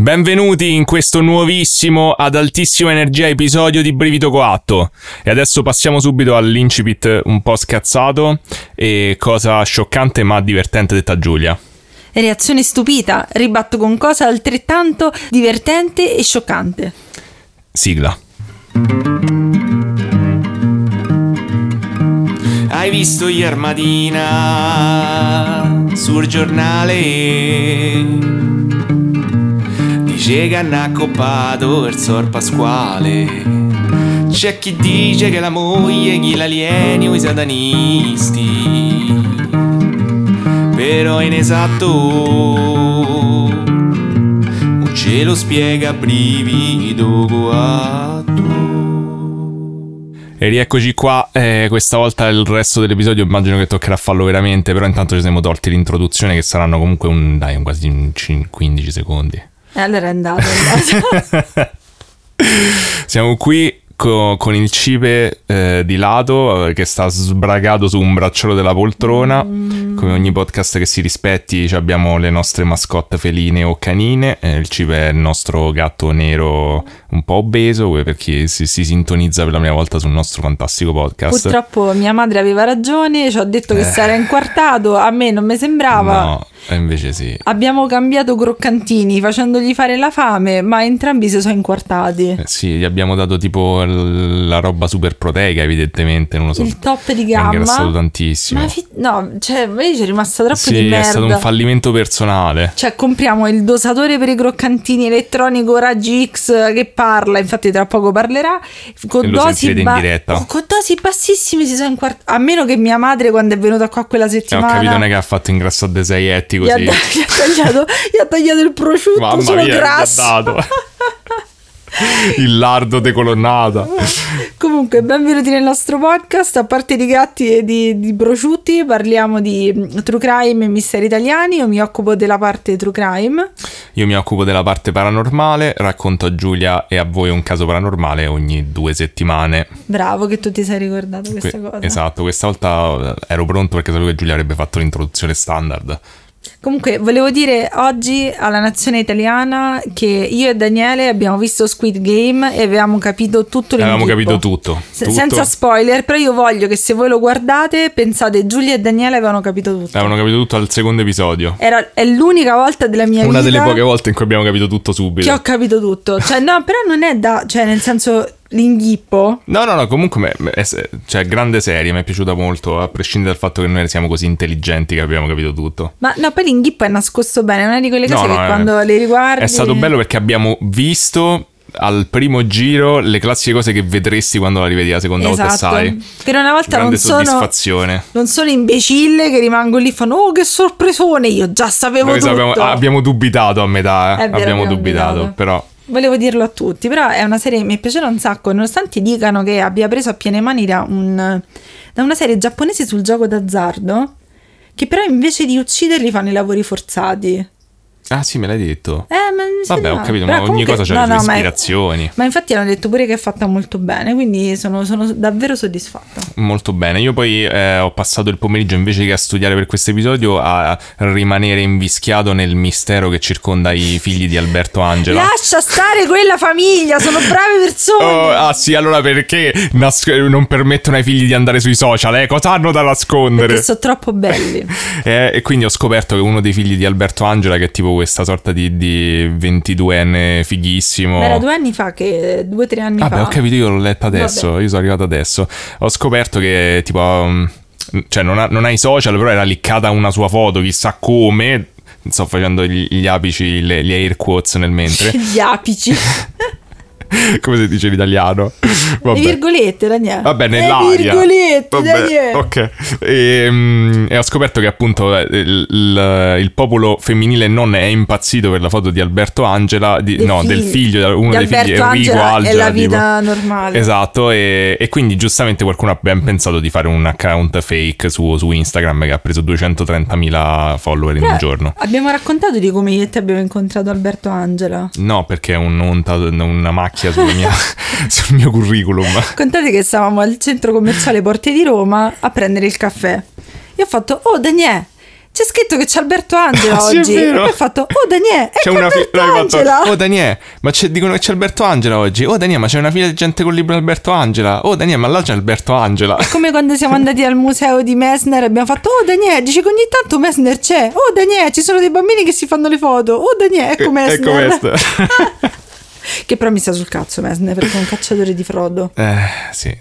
Benvenuti in questo nuovissimo ad altissima energia episodio di Brivido Coatto. E adesso passiamo subito all'incipit un po' scazzato e cosa scioccante ma divertente detta Giulia. Reazione stupita, ribatto con cosa altrettanto divertente e scioccante. Sigla. Hai visto ieri mattina sul giornale dice che hanno accoppato il sor Pasquale. C'è chi dice che la moglie chi l'alieni o i satanisti. Però è inesatto. Non ce lo spiega brivido coatto. E rieccoci qua, eh, questa volta il resto dell'episodio immagino che toccherà farlo veramente, però intanto ci siamo tolti l'introduzione che saranno comunque un, dai, un quasi un 15 secondi. E allora è andato. È andato. Siamo qui co- con il cipe eh, di lato eh, che sta sbragato su un bracciolo della poltrona. Mm. Come ogni podcast che si rispetti, abbiamo le nostre mascotte feline o canine. Eh, il cipe è il nostro gatto nero un po' obeso, per chi si, si sintonizza per la prima volta sul nostro fantastico podcast. Purtroppo mia madre aveva ragione, ci ho detto che Eh. si era inquartato, a me non mi sembrava. No, invece sì. Abbiamo cambiato croccantini facendogli fare la fame, ma entrambi si sono inquartati. Eh, sì, gli abbiamo dato tipo la roba super proteica, evidentemente, non lo so. Il top di È ingrassato gamma. tantissimo. Ma fi- no, cioè, invece è rimasta troppo sì, di è merda. stato un fallimento personale. Cioè, compriamo il dosatore per i croccantini elettronico Raggi X che parla, infatti tra poco parlerà, con dosi, in diretta. con dosi bassissime si sono inquart- A meno che mia madre quando è venuta qua quella E ho settimana... capito non è che ha fatto ingrassare dei seietti gli ha, così. gli ha tagliato, gli ha tagliato il prosciutto Mamma solo mia, grasso. Il lardo decolonnato. Comunque, benvenuti nel nostro podcast. A parte di gatti e di, di prosciutti, parliamo di mm, true crime e misteri italiani. Io mi occupo della parte true crime. Io mi occupo della parte paranormale, racconto a Giulia e a voi un caso paranormale ogni due settimane. Bravo che tu ti sei ricordato questa Que- cosa. Esatto, questa volta eh, ero pronto perché sapevo che Giulia avrebbe fatto l'introduzione standard. Comunque, volevo dire oggi alla nazione italiana che io e Daniele abbiamo visto Squid Game e avevamo capito tutto Avevamo l'inghippo. capito tutto. Tutto. Senza spoiler, però io voglio che se voi lo guardate pensate Giulia e Daniele avevano capito tutto. Avevano capito tutto al secondo episodio. Era, è l'unica volta della mia Una vita delle poche volte in cui abbiamo capito tutto subito. che ho capito tutto. Cioè, no, però non è da. Cioè, nel senso, l'inghippo. No, no, no, comunque è, cioè, grande serie, mi è piaciuta molto, a prescindere dal fatto che noi siamo così intelligenti che abbiamo capito tutto. Ma no, poi l'inghippo è nascosto bene. Non è di quelle cose No, che no, è- quando le riguardi. È stato bello perché abbiamo visto al primo giro le classiche cose che vedresti quando la rivedi la seconda volta Esatto. sai. Per una volta Grande non sono. Non sono imbecille che rimango lì e fanno Oh che sorpresone Io già sapevo Noi tutto sappiamo- abbiamo dubitato a metà, eh. Vero, abbiamo abbiamo dubitato, dubitato. però Volevo dirlo a tutti Però è una serie che mi è piaciuta un sacco Nonostante dicano che abbia preso a piene mani da, un- da una serie giapponese sul gioco d'azzardo Che però invece di ucciderli fanno i lavori forzati Ah, sì, me l'hai detto. Eh ma Vabbè, ho capito, però ma ogni comunque- cosa c'ha no, no, ma ispirazioni. Ma infatti hanno detto pure che è fatta molto bene Quindi sono, sono davvero soddisfatta Molto bene. Io poi eh, ho passato il pomeriggio invece che a studiare per questo episodio a rimanere invischiato nel mistero che circonda i figli di Alberto Angela. Lascia stare quella famiglia Sono brave persone Oh, ah sì, allora perché nas- non permettono ai figli di andare sui social? Eh? Cosa hanno da nascondere? Perché sono troppo belli Eh, e quindi ho scoperto che uno dei figli di Alberto Angela, che è tipo questa sorta di, di 22enne fighissimo. Ma era due anni fa, che due o tre anni Vabbè, fa. ho capito, io l'ho letta adesso. Vabbè. Io sono arrivato adesso. Ho scoperto che tipo. um, cioè, non ha, non ha i social, però era liccata una sua foto, chissà come. Sto facendo gli, gli apici, le- gli air quotes nel mentre. Gli apici. come si dice in italiano? Le Vabbè. virgolette, Daniele. Vabbè, Le nell'aria. virgolette, Vabbè, Daniele. ok. E, mm, e ho scoperto che appunto eh, il, il- il popolo femminile non è impazzito per la foto di Alberto Angela, di- no, del figli. figlio, uno Di dei figli, Alberto Enrico Angela Angela. è la tipo. vita normale. Esatto, e, e quindi giustamente qualcuno ha ben pensato di fare un account fake su, su Instagram che ha preso 230.000 follower in Però un giorno. Abbiamo raccontato di come io e te abbiamo incontrato Alberto Angela. No, perché è un- un una macchia sulla mia- sul mio curriculum. Contate che stavamo al centro commerciale Porte di Roma a prendere il caffè. Io ho fatto, oh Daniele, c'è scritto che c'è Alberto Angela Sì, è oggi. E poi ho fatto, oh Daniele, C'è una Alberto fila. Angela. Oh Daniele, ma c'è- dicono che c'è Alberto Angela oggi. Oh Daniele, ma c'è una fila di gente con il libro di Alberto Angela. Oh Daniele, ma là c'è Alberto Angela. Come quando siamo andati al museo di Messner abbiamo fatto, oh Daniele, dice che ogni tanto Messner c'è. Oh Daniele, ci sono dei bambini che si fanno le foto. Oh Daniele, ecco Messner. Ecco questo. Che però mi sta sul cazzo Messner perché è un cacciatore di frodo. eh, sì.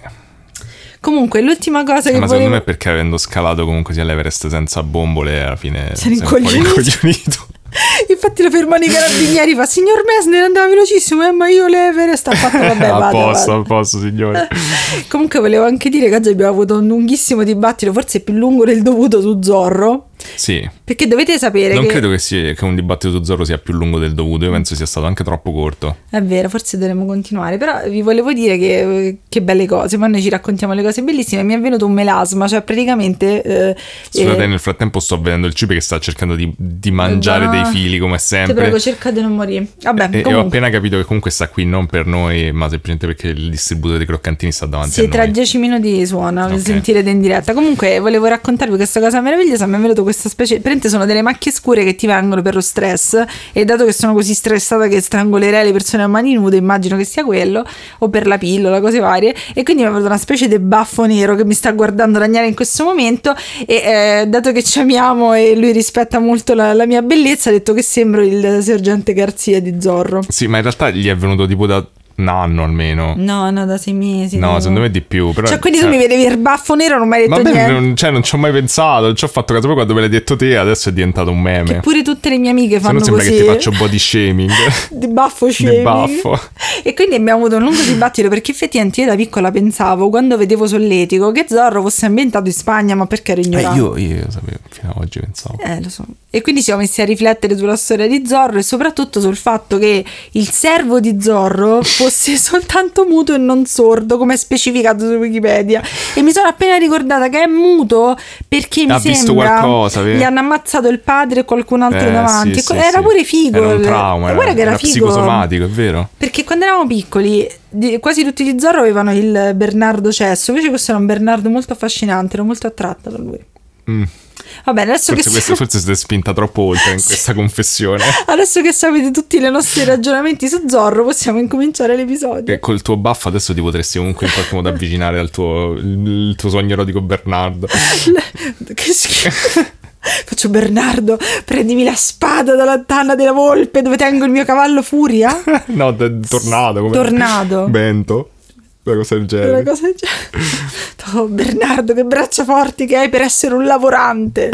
Comunque, l'ultima cosa che Ma secondo volevo... me è perché avendo scalato comunque sia l'Everest senza bombole alla fine rincoglionito. rincoglionito. Infatti lo fermano i carabinieri fa Signor Messner andava velocissimo eh, ma io l'Everest ha fatto vabbè a vado, posto, vado. a posto signore. Comunque volevo anche dire che oggi abbiamo avuto un lunghissimo dibattito Forse più lungo del dovuto su Zorro Sì, Perché dovete sapere non che credo che, sia, che un dibattito su Zorro sia più lungo del dovuto, io penso sia stato anche troppo corto. È vero, forse dovremmo continuare, però vi volevo dire che, che belle cose, ma noi ci raccontiamo le cose bellissime. Mi è venuto un melasma, cioè praticamente... Eh, Scusate, eh, nel frattempo sto vedendo il cibo che sta cercando di, di mangiare no, dei fili come Ti sempre. prego, cerca di non morire. Vabbè, E, ho appena capito che comunque sta qui non per noi, ma semplicemente perché il distributore dei croccantini sta davanti sì, a tra noi. dieci minuti suona, Ok. sentirete in diretta. Comunque, volevo raccontarvi questa cosa meravigliosa. Mi è venuto questa specie. Praticamente sono delle macchie scure che ti vengono per lo stress. E dato che sono così stressata che strangolerei le persone a mani nude, immagino che sia quello, o per la pillola, cose varie. E quindi mi è venuto una specie di baffo nero che mi sta guardando ragnare in questo momento. E eh, dato che ci amiamo e lui rispetta molto la, la mia bellezza, ha detto che sembro il sergente Garzia di Zorro. Sì, ma in realtà gli è venuto tipo da un anno almeno. No, no, da sei mesi. No, secondo me di più. Però, Cioè, quindi tu cioè, mi vedevi il baffo nero, non mi hai detto Vabbè, niente. non, cioè, non ci ho mai pensato, non ci ho fatto caso. Poi quando me l'hai detto te, adesso è diventato un meme. Che pure tutte le mie amiche Se fanno no sembra così. che ti faccio body shaming. di baffo Di shaming. baffo. E quindi abbiamo avuto un lungo dibattito perché effettivamente io da piccola pensavo, quando vedevo Solletico, che Zorro fosse ambientato in Spagna, ma perché ero Eh, ignorante. io, io lo sapevo, fino ad oggi pensavo. Eh, lo so. E quindi ci siamo messi a riflettere sulla storia di Zorro e soprattutto sul fatto che il servo di Zorro fosse soltanto muto e non sordo, come è specificato su Wikipedia. E mi sono appena ricordata che è muto perché mi Ha visto sembra qualcosa, vero? gli hanno ammazzato il padre e qualcun altro Eh, davanti. sì, era sì. pure figo. Era un trauma, era, era figo. psicosomatico, è vero. Perché quando eravamo piccoli, quasi tutti gli Zorro avevano il Bernardo Cesso. Invece questo era un Bernardo molto affascinante, ero molto attratta da lui. Mm. Va bene, adesso Forse, che questo, forse siete spinta troppo oltre in questa confessione. Adesso che sapete tutti i nostri ragionamenti su Zorro, possiamo incominciare l'episodio. E col tuo baffo adesso ti potresti comunque in qualche modo avvicinare al tuo, il, tuo sogno erotico Bernardo. che schifo. Faccio Bernardo, prendimi la spada dalla tanna della volpe dove tengo il mio cavallo Furia. no, d- tornado. Come... Tornado. Bento. Una cosa del Una genere. cosa del genere. Oh, Bernardo, che braccia forti che hai per essere un lavorante.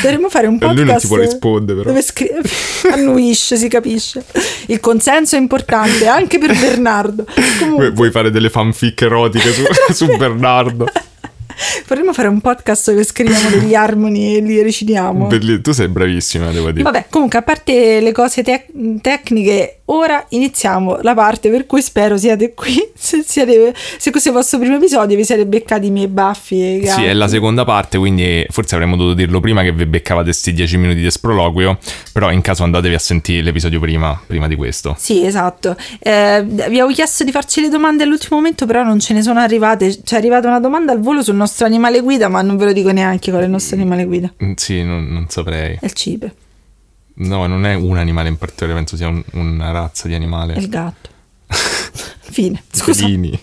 Dovremmo fare un E podcast. lui non ti può rispondere, però. Dove scri- annuisce, si capisce. Il consenso è importante anche per Bernardo. Comunque, Vu- Vuoi fare delle fanfic erotiche su, su Bernardo? potremmo fare un podcast dove scriviamo degli armoni e li recitiamo. Belli- tu sei bravissima, devo dire. Vabbè, comunque, a parte le cose tec- tecniche, ora iniziamo la parte per cui spero siate qui. Se, siete, se questo è il vostro primo episodio, vi siete beccati i miei baffi. Sì, è la seconda parte, quindi forse avremmo dovuto dirlo prima che vi beccavate questi 10 minuti di esproloquio, però in caso andatevi a sentire l'episodio prima, prima di questo. Sì, esatto. Eh, vi avevo chiesto di farci le domande all'ultimo momento, però non ce ne sono arrivate. C'è arrivata una domanda al volo sul nostro animale guida, ma non ve lo dico neanche qual è il nostro animale guida. Mm, Sì, non, non saprei. È il cibe, No, non è un animale in particolare, penso sia un- una razza di animale. è il gatto. Fine. Scusa. Felini.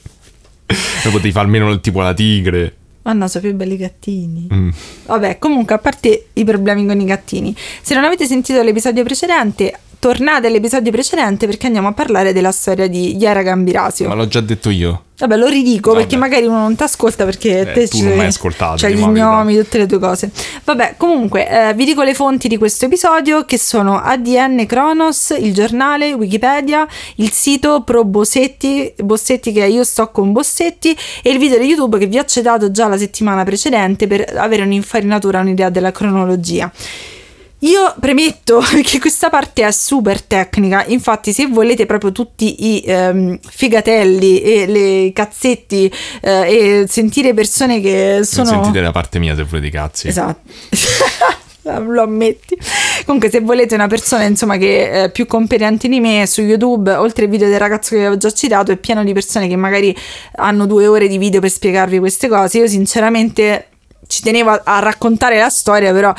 Poi potevi fare almeno tipo la tigre. Ma no, sono più belli i gattini. Mm. Vabbè, comunque, a parte i problemi con i gattini, se non avete sentito l'episodio precedente, tornate all'episodio precedente perché andiamo a parlare della storia di Yara Gambirasio. Ma l'ho già detto io. Vabbè, lo ridico Vabbè. perché magari uno non ti ascolta perché Eh, te tu non hai ascoltato, C'hai gli gnomi, tutte le tue cose. Vabbè, comunque, eh, vi dico le fonti di questo episodio che sono ADN Kronos, il giornale, Wikipedia, il sito Pro Bossetti, Bossetti che è Io sto con Bossetti e il video di YouTube che vi ho citato già la settimana precedente per avere un'infarinatura, un'idea della cronologia. Io premetto che questa parte è super tecnica, infatti se volete proprio tutti i ehm, figatelli e le cazzetti eh, e sentire persone che sono... Non sentite la parte mia se volete cazzi. Esatto. Lo ammetti. Comunque, se volete una persona insomma che è più competente di me su YouTube, oltre al video del ragazzo che avevo già citato, è pieno di persone che magari hanno due ore di video per spiegarvi queste cose. Io, sinceramente, ci tenevo a, a raccontare la storia, però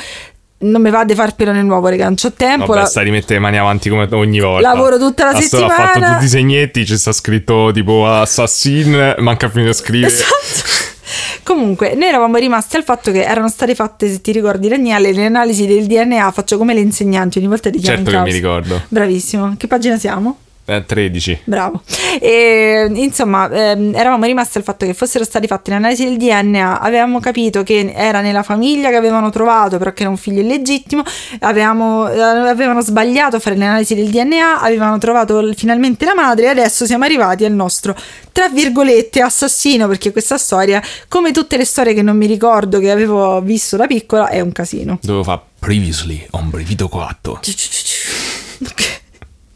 non mi va di far nel nuovo, raga, non c'ho tempo. Vabbè, la- stai rimettendo le mani avanti come ogni volta. Lavoro tutta la Ha sto- Ha settimana. fatto tutti i segnetti, ci sta scritto tipo assassin, manca a finire di scrivere. Esatto. Comunque, noi eravamo rimasti al fatto che erano state fatte, se ti ricordi, Daniele, le analisi del DNA. Faccio come le insegnanti, ogni volta ti chiamo Certo che mi ricordo. Bravissimo. Che pagina siamo? Eh, 13. Bravo. E, insomma, ehm, eravamo rimasti al fatto che fossero state fatte le analisi del DNA, avevamo capito che era nella famiglia che avevano trovato, però che era un figlio illegittimo, avevamo, eh, avevano sbagliato a fare le analisi del DNA, avevano trovato finalmente la madre e adesso siamo arrivati al nostro, tra virgolette, assassino, perché questa storia, come tutte le storie che non mi ricordo che avevo visto da piccola, è un casino. Dovevo fare previously on Brevito Coatto. Ok.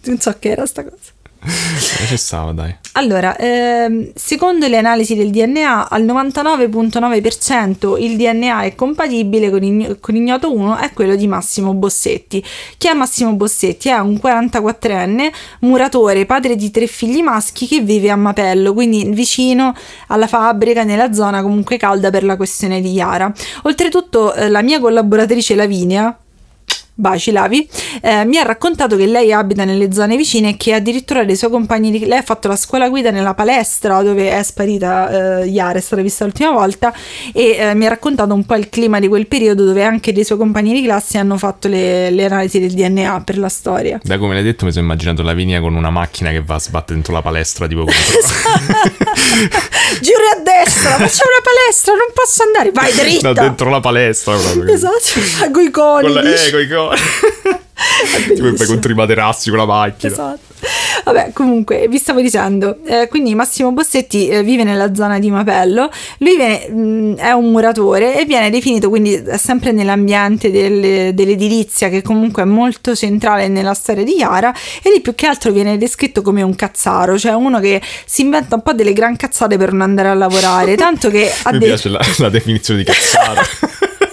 Non so che era sta cosa. Eh, Ci stava, dai. Allora, ehm, secondo le analisi del DNA, al 99.9% il DNA è compatibile con, ign- con ignoto 1 è quello di Massimo Bossetti. Chi è Massimo Bossetti? È un 44enne muratore, padre di tre figli maschi che vive a Mapello, quindi vicino alla fabbrica, nella zona comunque calda per la questione di Iara. Oltretutto, eh, la mia collaboratrice Lavinia, Baci Lavi, eh, mi ha raccontato che lei abita nelle zone vicine e che addirittura dei suoi compagni di lei ha fatto la scuola guida nella palestra dove è sparita eh, Iara, è stata vista l'ultima volta e eh, mi ha raccontato un po' il clima di quel periodo dove anche dei suoi compagni di classe hanno fatto le, le analisi del DNA per la storia. Da come l'hai detto mi sono immaginato Lavinia con una macchina che va a sbattere dentro la palestra tipo contro... Giri a destra, ma c'è una palestra, non posso andare, vai dritta. no, dentro la palestra proprio. Esatto, con i coni. Con la- eh, coi co- Tipo fai contro i materassi con la macchina. Esatto. Vabbè, comunque, vi stavo dicendo, eh, quindi Massimo Bossetti eh, vive nella zona di Mapello, lui viene, mh, è un muratore e viene definito quindi è sempre nell'ambiente del- dell'edilizia che comunque è molto centrale nella storia di Yara e lì più che altro viene descritto come un cazzaro, cioè uno che si inventa un po' delle gran cazzate per non andare a lavorare, tanto che Mi dei- piace la, la definizione di cazzata.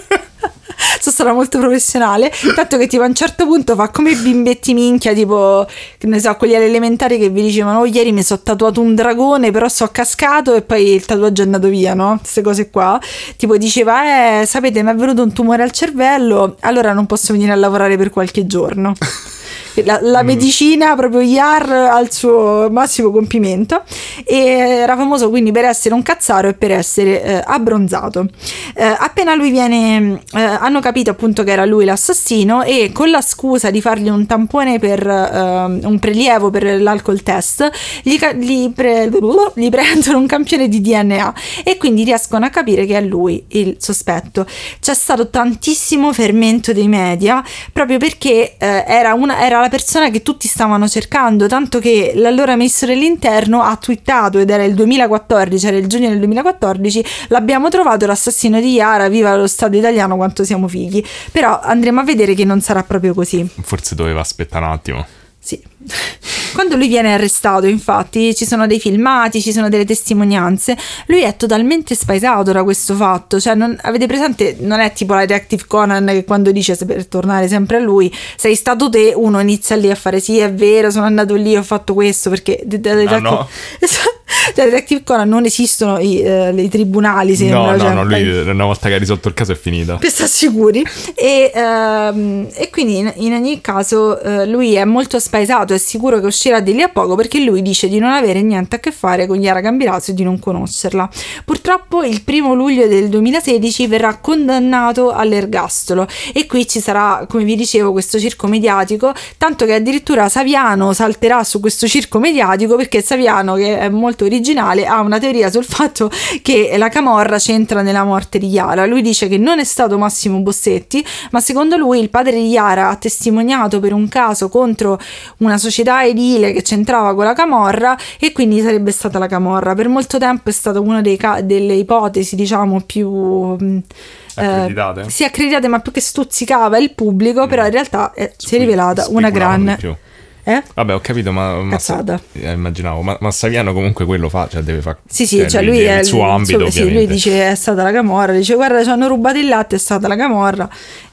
sono stata molto professionale. Tanto che tipo a un certo punto fa come i bimbetti minchia, tipo, che ne so, quelli alle elementari che vi dicevano, oh ieri mi sono tatuato un dragone, però so cascato e poi il tatuaggio è andato via, no? Queste cose qua. Tipo diceva, eh, sapete, mi è venuto un tumore al cervello, allora non posso venire a lavorare per qualche giorno. La, la medicina, proprio IAR al suo massimo compimento e era famoso quindi per essere un cazzaro e per essere eh, abbronzato. Eh, appena lui viene, eh, hanno capito appunto che era lui l'assassino e con la scusa di fargli un tampone per ehm, un prelievo per l'alcol test, gli, ca- gli pre- gli prendono un campione di DNA e quindi riescono a capire che è lui il sospetto. C'è stato tantissimo fermento dei media proprio perché eh, era, una, era la persona che tutti stavano cercando, tanto che l'allora ministro dell'interno ha twittato ed era il 2014, era il giugno del 2014, l'abbiamo trovato l'assassino di Yara, viva lo Stato italiano quanto siamo fighi. Però andremo a vedere che non sarà proprio così. Forse doveva aspettare un attimo. Sì. Quando lui viene arrestato, infatti, ci sono dei filmati, ci sono delle testimonianze. Lui è totalmente spaesato da questo fatto. Cioè, non, avete presente? Non è tipo la Detective Conan che quando dice per tornare sempre a lui, sei stato te, uno inizia lì a fare sì, è vero, sono andato lì, ho fatto questo perché da da- Detective, no. da Detective Conan non esistono i, eh, i tribunali, sembra. no, no, cioè, no, lui una volta che ha risolto il caso è finita. per stare sicuri e, ehm, e quindi in, in ogni caso eh, lui è molto spaesato sicuro che uscirà di lì a poco perché lui dice di non avere niente a che fare con Chiara Gambirazzo e di non conoscerla purtroppo il primo luglio del 2016 verrà condannato all'ergastolo e qui ci sarà come vi dicevo questo circo mediatico tanto che addirittura Saviano salterà su questo circo mediatico perché Saviano che è molto originale ha una teoria sul fatto che la Camorra c'entra nella morte di Yara. Lui dice che non è stato Massimo Bossetti, ma secondo lui il padre di Yara ha testimoniato per un caso contro una società edile che c'entrava con la Camorra e quindi sarebbe stata la Camorra. Per molto tempo è stata una ca- delle ipotesi, diciamo, più... mh, eh, Accreditate? sì, accreditate, ma più che stuzzicava il pubblico, però in realtà eh, si è rivelata una gran. Eh? Vabbè, ho capito, ma, ma Cazzata. eh, immaginavo, ma, ma Saviano comunque quello fa, cioè deve fare Sì, sì, cioè lui, è il suo ambito, sì, lui dice è stata la camorra, dice guarda ci hanno rubato il latte, è stata la camorra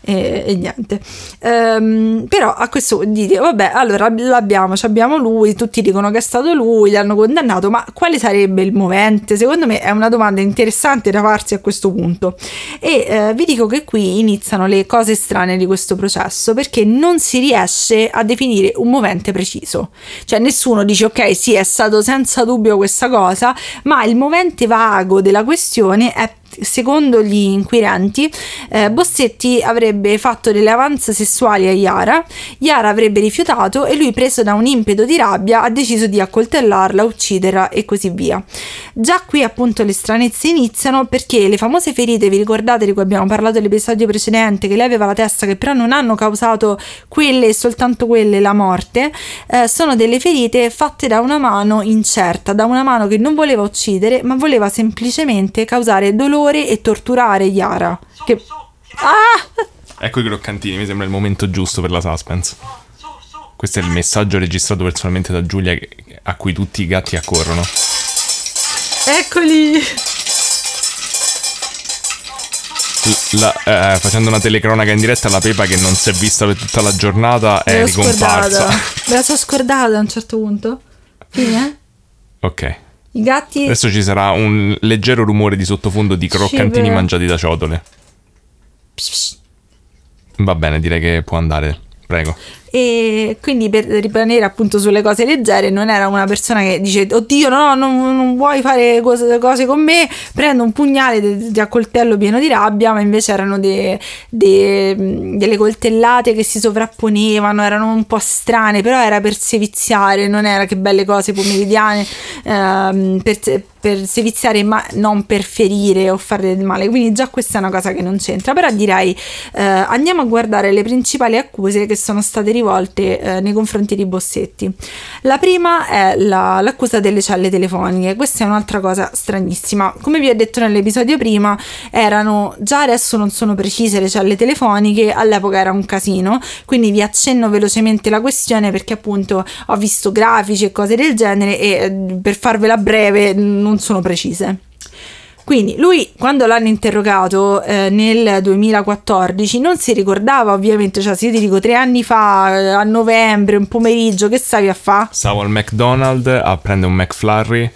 e, e niente. Ehm, però a questo dite, vabbè, allora l'abbiamo, abbiamo lui, tutti dicono che è stato lui, l'hanno condannato, ma quale sarebbe il movente? Secondo me è una domanda interessante da farsi a questo punto. E eh, vi dico che qui iniziano le cose strane di questo processo, perché non si riesce a definire un movente preciso. Cioè nessuno dice ok, sì, è stato senza dubbio questa cosa, ma il movente vago della questione è secondo gli inquirenti, eh, Bossetti avrebbe fatto delle avanze sessuali a Yara, Yara avrebbe rifiutato e lui, preso da un impeto di rabbia, ha deciso di accoltellarla, ucciderla e così via. Già qui appunto le stranezze iniziano perché le famose ferite, vi ricordate di cui abbiamo parlato nell'episodio precedente, che lei aveva la testa, che però non hanno causato quelle e soltanto quelle la morte, eh, sono delle ferite fatte da una mano incerta, da una mano che non voleva uccidere, ma voleva semplicemente causare dolore e torturare Yara. Che... Ah! Ecco i croccantini, mi sembra il momento giusto per la suspense. Questo è il messaggio registrato personalmente da Giulia a cui tutti i gatti accorrono. Eccoli! La- eh, facendo una telecronaca in diretta, la Pepa che non si è vista per tutta la giornata è Me ricomparsa. scordata. Me la sono scordata a un certo punto. Fine? Ok. I gatti... Adesso ci sarà un leggero rumore di sottofondo di croccantini mangiati da ciotole. Psh, psh. Va bene, direi che può andare. Prego. E quindi per rimanere appunto sulle cose leggere, non era una persona che dice: Oddio, no, no, non, non vuoi fare cose, cose con me. Prendo un pugnale de- de- a coltello pieno di rabbia, ma invece erano de- de- delle coltellate che si sovrapponevano, erano un po' strane, però era per seviziare, non era che belle cose pomeridiane, ehm, per, per seviziare, ma non per ferire o fare del male. Quindi già questa è una cosa che non c'entra. Però direi eh, andiamo a guardare le principali accuse che sono state rivolte eh, nei confronti di Bossetti. La prima è la- l'accusa delle celle telefoniche. Questa è un'altra cosa stranissima. Come vi ho detto nell'episodio prima, erano già adesso non sono precise le celle telefoniche, all'epoca era un casino. Quindi vi accenno velocemente la questione perché appunto ho visto grafici e cose del genere e eh, per farvela breve non sono precise. Quindi lui quando l'hanno interrogato eh, nel 2014 non si ricordava ovviamente, cioè se io ti dico tre anni fa, eh, a novembre, un pomeriggio, che stavi a fa? Stavo al McDonald's a prendere un McFlurry.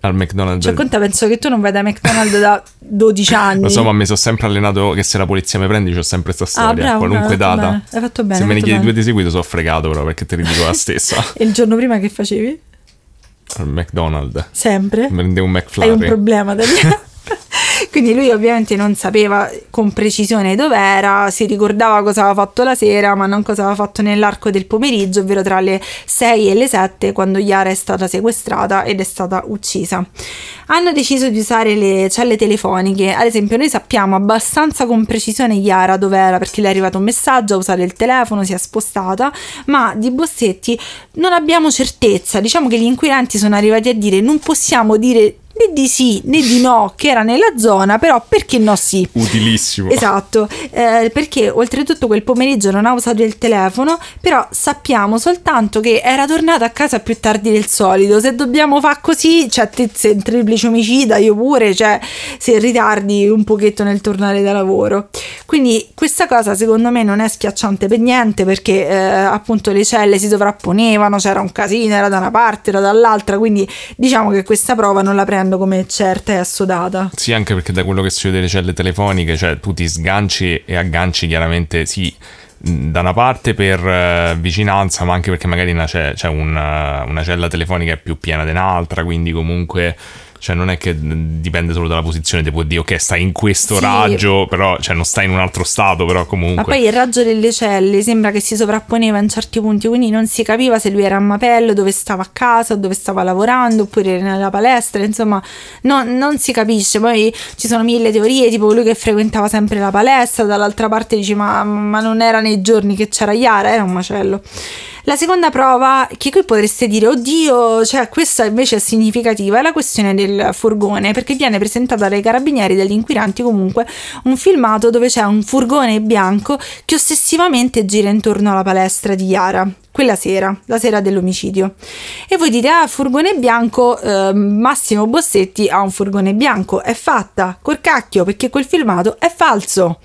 Al McDonald's. Cioè conta, penso che tu non vai da McDonald's da 12 anni. Lo so, ma mi sono sempre allenato che se la polizia mi prende c'ho sempre sta storia. Ah, bravo, qualunque bravo, data. bene, hai fatto bene, se me ne chiedi bene. due di seguito sono fregato però perché te li dico la stessa. E il giorno prima che facevi? Al McDonald's. Sempre? Mi prendevo un Hai McFlurry. un problema Daniele. Quindi lui ovviamente non sapeva con precisione dov'era, si ricordava cosa aveva fatto la sera, ma non cosa aveva fatto nell'arco del pomeriggio, ovvero tra le 6 e le 7, quando Yara è stata sequestrata ed è stata uccisa. Hanno deciso di usare le celle telefoniche, ad esempio noi sappiamo abbastanza con precisione Yara dov'era perché le è arrivato un messaggio, ha usato il telefono, si è spostata, ma di Bossetti non abbiamo certezza, diciamo che gli inquirenti sono arrivati a dire non possiamo dire né di sì né di no che era nella zona, però perché no sì? Utilissimo. Esatto, eh, perché oltretutto quel pomeriggio non ha usato il telefono, però sappiamo soltanto che era tornata a casa più tardi del solito. Se dobbiamo fare così, cioè te sei un triplice omicida, io pure, cioè se ritardi un pochetto nel tornare da lavoro. Quindi questa cosa secondo me non è schiacciante per niente perché eh, appunto le celle si sovrapponevano, c'era un casino, era da una parte, era dall'altra, quindi diciamo che questa prova non la prendo come certa e assodata. Sì, anche perché da quello che si vede delle celle telefoniche, cioè tu ti sganci e agganci chiaramente sì da una parte per eh, vicinanza, ma anche perché magari una, ce- c'è una, una cella telefonica è più piena di un'altra, quindi comunque cioè non è che dipende solo dalla posizione, ti può dire ok stai in questo Sì. raggio, però cioè non stai in un altro stato, però comunque... Ma poi il raggio delle celle sembra che si sovrapponeva in certi punti, quindi non si capiva se lui era a Mapello, dove stava a casa, dove stava lavorando, oppure era nella palestra, insomma, no- non si capisce. Poi ci sono mille teorie, tipo lui che frequentava sempre la palestra, dall'altra parte dici ma, ma non era nei giorni che c'era Iara, era un macello. La seconda prova, che qui potreste dire, oddio, cioè questa invece è significativa, è la questione del furgone, perché viene presentata dai carabinieri, dagli inquirenti comunque, un filmato dove c'è un furgone bianco che ossessivamente gira intorno alla palestra di Yara. Quella sera, la sera dell'omicidio. E voi dite, ah, furgone bianco, eh, Massimo Bossetti ha un furgone bianco, è fatta, col cacchio, perché quel filmato è falso.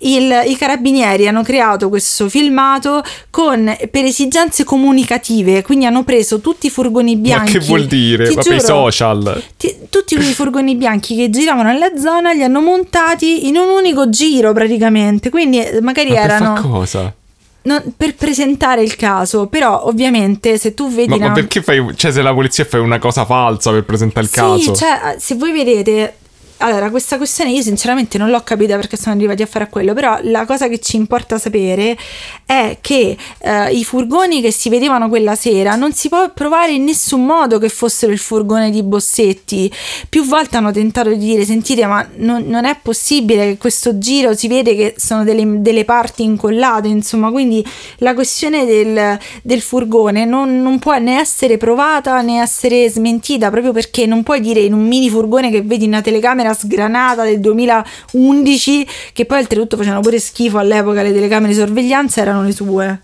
Il, I carabinieri hanno creato questo filmato con, per esigenze comunicative, quindi hanno preso tutti i furgoni bianchi. Ma che vuol dire? Ti Proprio giuro, i social. Ti, tutti quei furgoni bianchi che giravano nella zona li hanno montati in un unico giro praticamente, quindi eh, magari Ma erano... Cosa? Non, per presentare il caso, però ovviamente se tu vedi... Ma, una... ma, perché fai... Cioè se la polizia fa una cosa falsa per presentare il sì, caso? Sì, cioè se voi vedete allora, questa questione io sinceramente non l'ho capita perché sono arrivati a fare quello, però la cosa che ci importa sapere è che eh, i furgoni che si vedevano quella sera non si può provare in nessun modo che fossero il furgone di Bossetti. Più volte hanno tentato di dire, sentite, ma non, non è possibile che questo giro si vede che sono delle, delle parti incollate, insomma, quindi la questione del, del furgone non, non può né essere provata né essere smentita, proprio perché non puoi dire in un mini furgone che vedi in una telecamera telecamera sgranata del 2011 che poi oltretutto facevano pure schifo all'epoca le telecamere di sorveglianza erano le sue.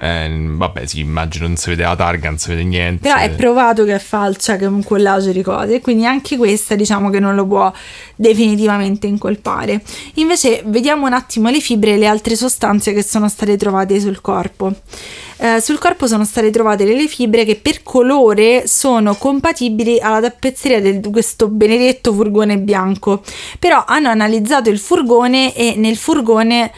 Eh, vabbè, sì, immagino non si vede la targa, non si vede niente. Però è provato che è falsa, che è un collage di cose, quindi anche questa diciamo che non lo può definitivamente incolpare. Invece vediamo un attimo le fibre e le altre sostanze che sono state trovate sul corpo. Eh, sul corpo sono state trovate delle fibre che per colore sono compatibili alla tappezzeria di questo benedetto furgone bianco, però hanno analizzato il furgone e nel furgone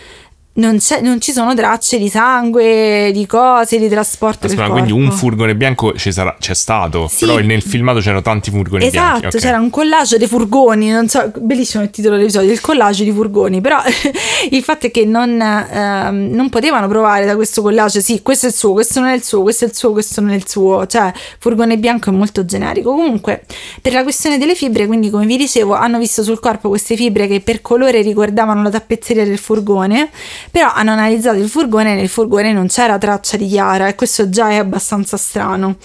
non, non, ci sono tracce di sangue, di cose, di trasporto. Aspetta, quindi un furgone bianco sarà, c'è stato, sì. però nel filmato c'erano tanti furgoni esatto, bianchi. Esatto, okay. c'era un collage di furgoni, non so, bellissimo il titolo dell'episodio, il collage di furgoni, però il fatto è che non, eh, non, potevano provare da questo collage, sì, questo è il suo, questo non è il suo, questo è il suo, questo non è il suo, cioè furgone bianco è molto generico. Comunque, per la questione delle fibre, quindi come vi dicevo, hanno visto sul corpo queste fibre che per colore ricordavano la tappezzeria del furgone però hanno analizzato il furgone e nel furgone non c'era traccia di Chiara e questo già è abbastanza strano.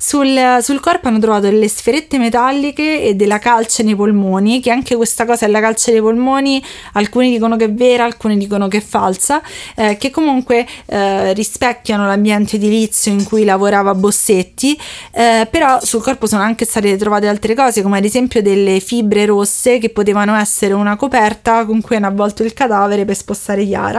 Sul, sul, corpo hanno trovato delle sferette metalliche e della calce nei polmoni, che anche questa cosa è la calce nei polmoni, alcuni dicono che è vera, alcuni dicono che è falsa, eh, che comunque eh, rispecchiano l'ambiente edilizio in cui lavorava Bossetti, eh, però sul corpo sono anche state trovate altre cose, come ad esempio delle fibre rosse che potevano essere una coperta con cui hanno avvolto il cadavere per spostare Chiara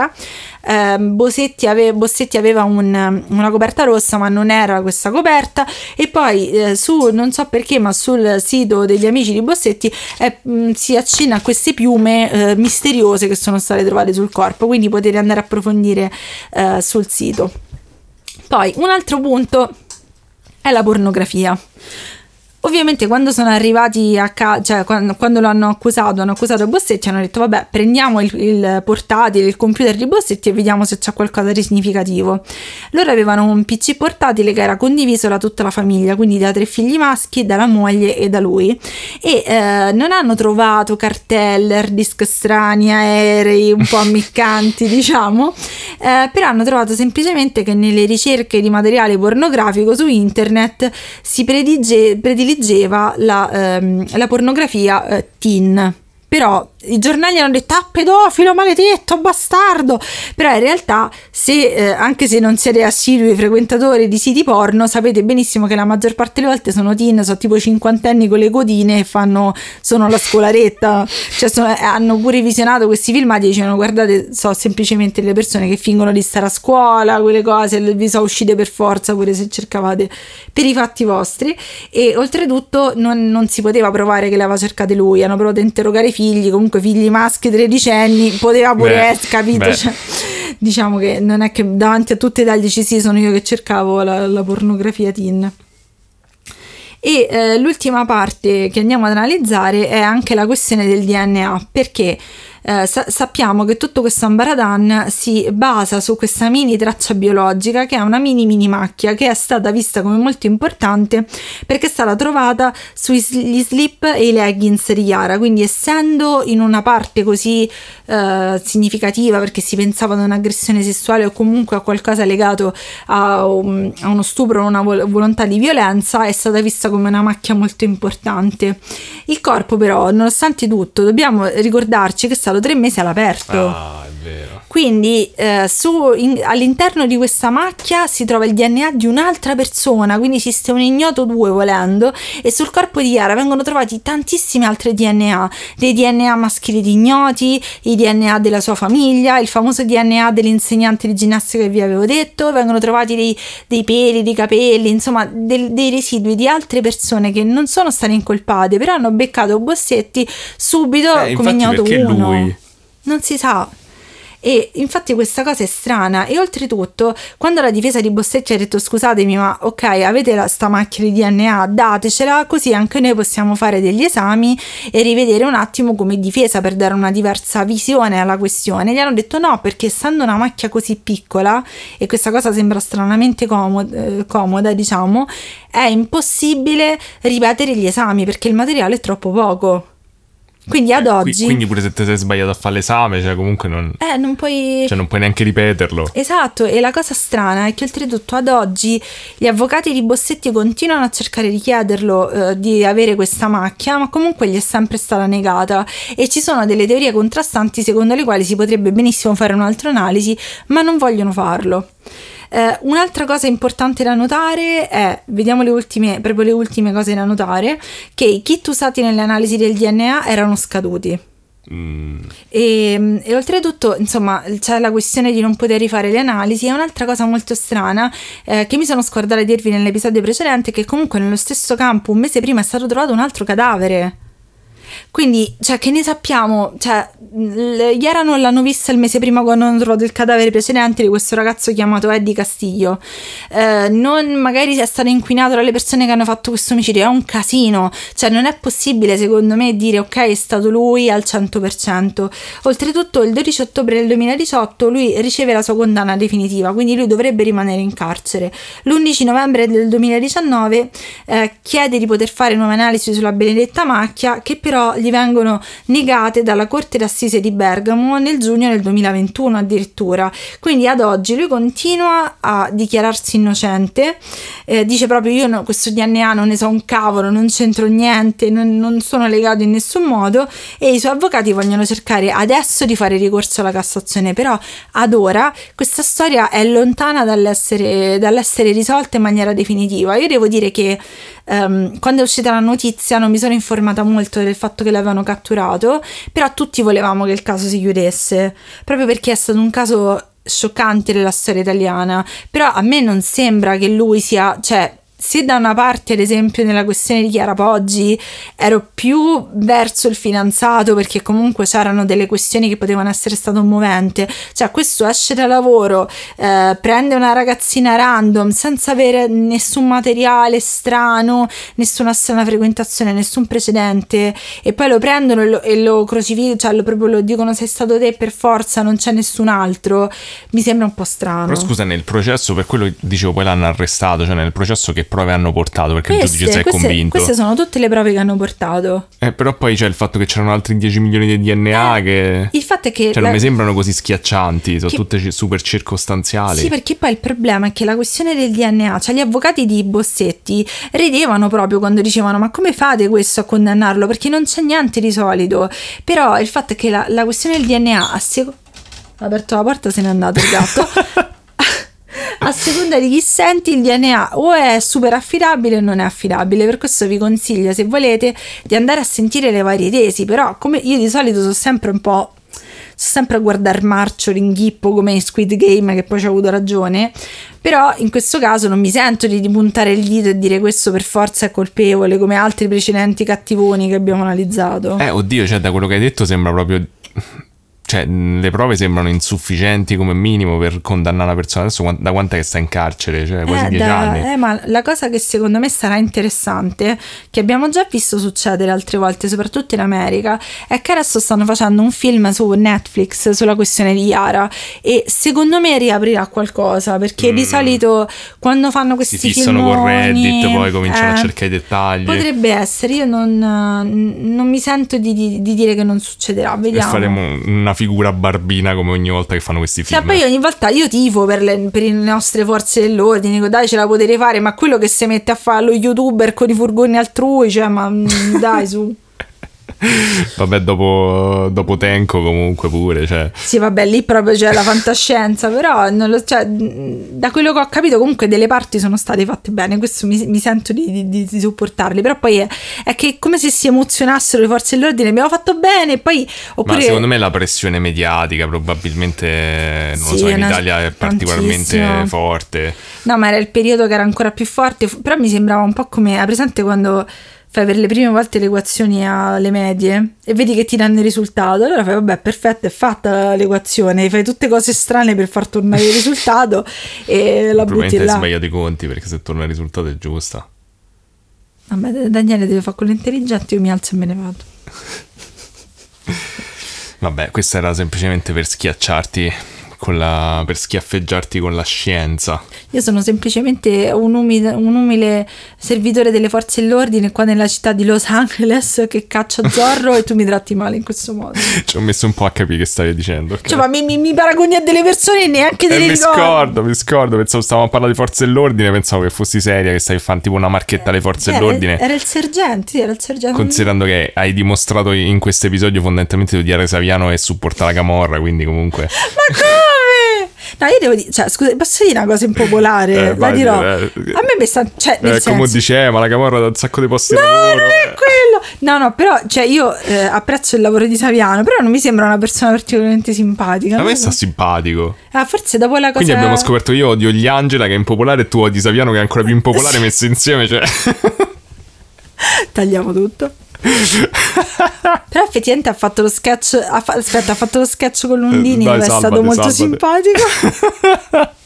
eh, Bossetti, ave- Bossetti, aveva un, una coperta rossa ma non era questa coperta. E poi eh, su non so perché ma sul sito degli amici di Bossetti eh, mh, si accenna a queste piume eh, misteriose che sono state trovate sul corpo. Quindi potete andare a approfondire eh, sul sito. Poi un altro punto è la pornografia Ovviamente quando sono arrivati a casa, cioè quando, quando, lo hanno accusato, hanno accusato Bossetti, hanno detto vabbè prendiamo il, il, portatile, il computer di Bossetti e vediamo se c'è qualcosa di significativo. Loro avevano un PC portatile che era condiviso da tutta la famiglia, quindi da tre figli maschi, dalla moglie e da lui e eh, non hanno trovato cartelle, hard disk strani, aerei, un po' ammiccanti diciamo, eh, però hanno trovato semplicemente che nelle ricerche di materiale pornografico su internet si predilige, predilige prediligeva la, ehm, la pornografia eh, teen. Però i giornali hanno detto ah pedofilo maledetto bastardo però in realtà se eh, anche se non siete assidui frequentatori di siti porno sapete benissimo che la maggior parte delle volte sono teen sono tipo cinquantenni con le codine e fanno sono la scolaretta. Cioè sono, eh, hanno pure visionato questi filmati e dicevano guardate so semplicemente le persone che fingono di stare a scuola quelle cose vi sono uscite per forza pure se cercavate per i fatti vostri e oltretutto non, non si poteva provare che l'aveva cercate lui hanno provato a interrogare i figli comunque comunque figli maschi tredicenni, poteva pure beh, essere, capito? Cioè, diciamo che non è che davanti a tutti i tagli ci sì, sono io che cercavo la, la pornografia teen. E eh, l'ultima parte che andiamo ad analizzare è anche la questione del DNA, perché eh, sa- sappiamo che tutto questo ambaradan si basa su questa mini traccia biologica che è una mini mini macchia che è stata vista come molto importante perché è stata trovata sugli slip e i leggings di Yara. Quindi essendo in una parte così eh, significativa perché si pensava ad un'aggressione sessuale o comunque a qualcosa legato a, um, a uno stupro o una vol- volontà di violenza è stata vista come una macchia molto importante. Il corpo però nonostante tutto dobbiamo ricordarci che sta stato tre mesi all'aperto. Ah, è vero. Quindi eh, su, in, all'interno di questa macchia si trova il DNA di un'altra persona, quindi esiste un ignoto 2 volendo, e sul corpo di Yara vengono trovati tantissimi altri DNA, dei DNA maschili di ignoti, i DNA della sua famiglia, il famoso DNA dell'insegnante di ginnastica che vi avevo detto, vengono trovati dei, dei peli, dei capelli, insomma del, dei residui di altre persone che non sono state incolpate, però hanno beccato Bossetti subito Eh, come ignoto perché 1. lui? Non si sa. E infatti questa cosa è strana. E oltretutto quando la difesa di Bossetti ha detto scusatemi ma ok avete la, sta macchina di DNA datecela così anche noi possiamo fare degli esami e rivedere un attimo come difesa per dare una diversa visione alla questione. Gli hanno detto no perché essendo una macchia così piccola e questa cosa sembra stranamente comoda, eh, comoda diciamo è impossibile ripetere gli esami perché il materiale è troppo poco quindi ad oggi quindi pure se ti sei sbagliato a fare l'esame, cioè comunque non, eh, non puoi cioè non puoi neanche ripeterlo. Esatto, e la cosa strana è che oltretutto ad oggi gli avvocati di Bossetti continuano a cercare di chiederlo eh, di avere questa macchia, ma comunque gli è sempre stata negata e ci sono delle teorie contrastanti secondo le quali si potrebbe benissimo fare un'altra analisi, ma non vogliono farlo. Eh, un'altra cosa importante da notare è, vediamo le ultime, proprio le ultime cose da notare, che i kit usati nelle analisi del DNA erano scaduti. Mm, E, e oltretutto, insomma, c'è la questione di non poter rifare le analisi. E un'altra cosa molto strana eh, che mi sono scordata di dirvi nell'episodio precedente è che comunque nello stesso campo un mese prima è stato trovato un altro cadavere. Quindi, cioè, che ne sappiamo? Cioè, non l'hanno vista il mese prima quando hanno trovato il cadavere precedente di questo ragazzo chiamato Eddie Castiglio. Eh, non magari è stato inquinato dalle persone che hanno fatto questo omicidio. È un casino. Cioè, non è possibile, secondo me, dire ok, è stato lui al 100%. Oltretutto, il 12 ottobre del 2018 lui riceve la sua condanna definitiva, quindi lui dovrebbe rimanere in carcere. L'11 novembre del 2019 eh, chiede di poter fare nuove analisi sulla benedetta macchia, che però gli vengono negate dalla Corte d'Assise di Bergamo nel giugno del 2021 addirittura. Quindi ad oggi lui continua a dichiararsi innocente, eh, dice proprio io no- questo DNA non ne so un cavolo, non c'entro niente, non, non sono legato in nessun modo e i suoi avvocati vogliono cercare adesso di fare ricorso alla Cassazione, però ad ora questa storia è lontana dall'essere, dall'essere risolta in maniera definitiva. Io devo dire che ehm, quando è uscita la notizia non mi sono informata molto del fatto che l'avevano catturato, però tutti volevamo che il caso si chiudesse, proprio perché è stato un caso scioccante della storia italiana, però a me non sembra che lui sia, cioè se da una parte, ad esempio, nella questione di Chiara Poggi ero più verso il fidanzato perché comunque c'erano delle questioni che potevano essere state un movente, cioè questo esce da lavoro, eh, prende una ragazzina random senza avere nessun materiale strano, nessuna strana frequentazione, nessun precedente e poi lo prendono e lo, e lo crocifiggono, cioè lo, proprio lo dicono sei stato te per forza, non c'è nessun altro, mi sembra un po' strano. Però scusa, nel processo, per quello dicevo, poi l'hanno arrestato, cioè nel processo che prove hanno portato, perché il giudice si è queste, convinto. queste sono tutte le prove che hanno portato. Eh, però poi c'è il fatto che c'erano altri 10 milioni di DNA Eh, che... Il fatto è che... Cioè, non la- mi sembrano così schiaccianti, sono Che- tutte super circostanziali. Sì, perché poi il problema è che la questione del DNA, cioè gli avvocati di Bossetti ridevano proprio quando dicevano ma come fate questo a condannarlo? Perché non c'è niente di solito. Però il fatto è che la, la questione del DNA, seco- ha aperto la porta se n'è andato il gatto. A seconda di chi senti il DNA o è super affidabile o non è affidabile, per questo vi consiglio se volete di andare a sentire le varie tesi, però come io di solito sono sempre un po' sempre a guardare marcio, ringhippo come in Squid Game che poi ci ho avuto ragione. Però in questo caso non mi sento di puntare il dito e dire questo per forza è colpevole come altri precedenti cattivoni che abbiamo analizzato. Eh, oddio, cioè, da quello che hai detto sembra proprio... Cioè, le prove sembrano insufficienti come minimo per condannare una persona. Adesso da quant'è che sta in carcere? Cioè, quasi Eh, dieci da- anni. eh, ma la cosa che secondo me sarà interessante, che abbiamo già visto succedere altre volte, soprattutto in America, è che adesso stanno facendo un film su Netflix sulla questione di Yara e secondo me riaprirà qualcosa, perché di Mm. solito quando fanno Si questi fissano con filmoni, Reddit, poi cominciano a eh, cercare i dettagli. Potrebbe essere, io non, non mi sento di, di- di dire che non succederà, E vediamo. faremo una figura barbina come ogni volta che fanno questi Cioè, film. poi ogni volta io tifo per le, per le nostre forze dell'ordine, dico dai ce la potete fare, ma quello che si mette a fare lo youtuber con i furgoni altrui, cioè ma mm, dai su. Vabbè, dopo, dopo Tenko comunque pure, cioè. Sì, vabbè, lì proprio c'è la fantascienza, però non lo, cioè, da quello che ho capito comunque delle parti sono state fatte bene, questo mi, mi sento di, di, di, supportarli, però poi è, è, che come se si emozionassero le forze dell'ordine, abbiamo fatto bene, poi... Oppure... Ma secondo me la pressione mediatica probabilmente, non sì, lo so, in Italia è particolarmente forte. No, ma era il periodo che era ancora più forte, però mi sembrava un po' come, hai presente quando fai per le prime volte le equazioni alle medie e vedi che ti danno il risultato, allora fai vabbè perfetto è fatta l'equazione, fai tutte cose strane per far tornare il risultato e la butti là. hai sbagliato i conti perché se torna il risultato è giusta. Vabbè Daniele deve fare quello intelligente, io mi alzo e me ne vado. vabbè, questo era semplicemente per schiacciarti la, per schiaffeggiarti con la scienza. Io sono semplicemente un umile, un umile, servitore delle forze dell'ordine qua nella città di Los Angeles che caccia Zorro e tu mi tratti male in questo modo. Ci ho messo un po' a capire che stavi dicendo. Okay? Cioè, ma mi, mi, mi, paragoni a delle persone e neanche delle eh, Mi scordo, mi scordo. Pensavo stavamo a parlare di forze dell'ordine, pensavo che fossi seria, che stavi a fare tipo una marchetta alle forze eh, dell'ordine. Era il sergente, sì, era il sergente. Considerando che hai dimostrato in questo episodio fondamentalmente di odiare Saviano e supporta la Camorra, quindi comunque... ma come? No, io devo dire, cioè, scusa, posso dire una cosa impopolare? Eh, la dirò. Eh, a me mi sta. Cioè, nel eh, senso... come dice, eh, ma la camorra da un sacco di posti no, lavoro. non è quello. No, no, però, cioè, io eh, apprezzo il lavoro di Saviano, però non mi sembra una persona particolarmente simpatica. A me sta simpatico. Ah, forse dopo la cosa. Quindi abbiamo scoperto io odio gli Angela, che è impopolare, e tu odi Saviano, che è ancora più impopolare, messo insieme, cioè. Tagliamo tutto. Effettivamente ha fatto lo sketch. Ha fa- aspetta, ha fatto lo sketch con Lundini. Eh, dai, è stato molto salvate. simpatico.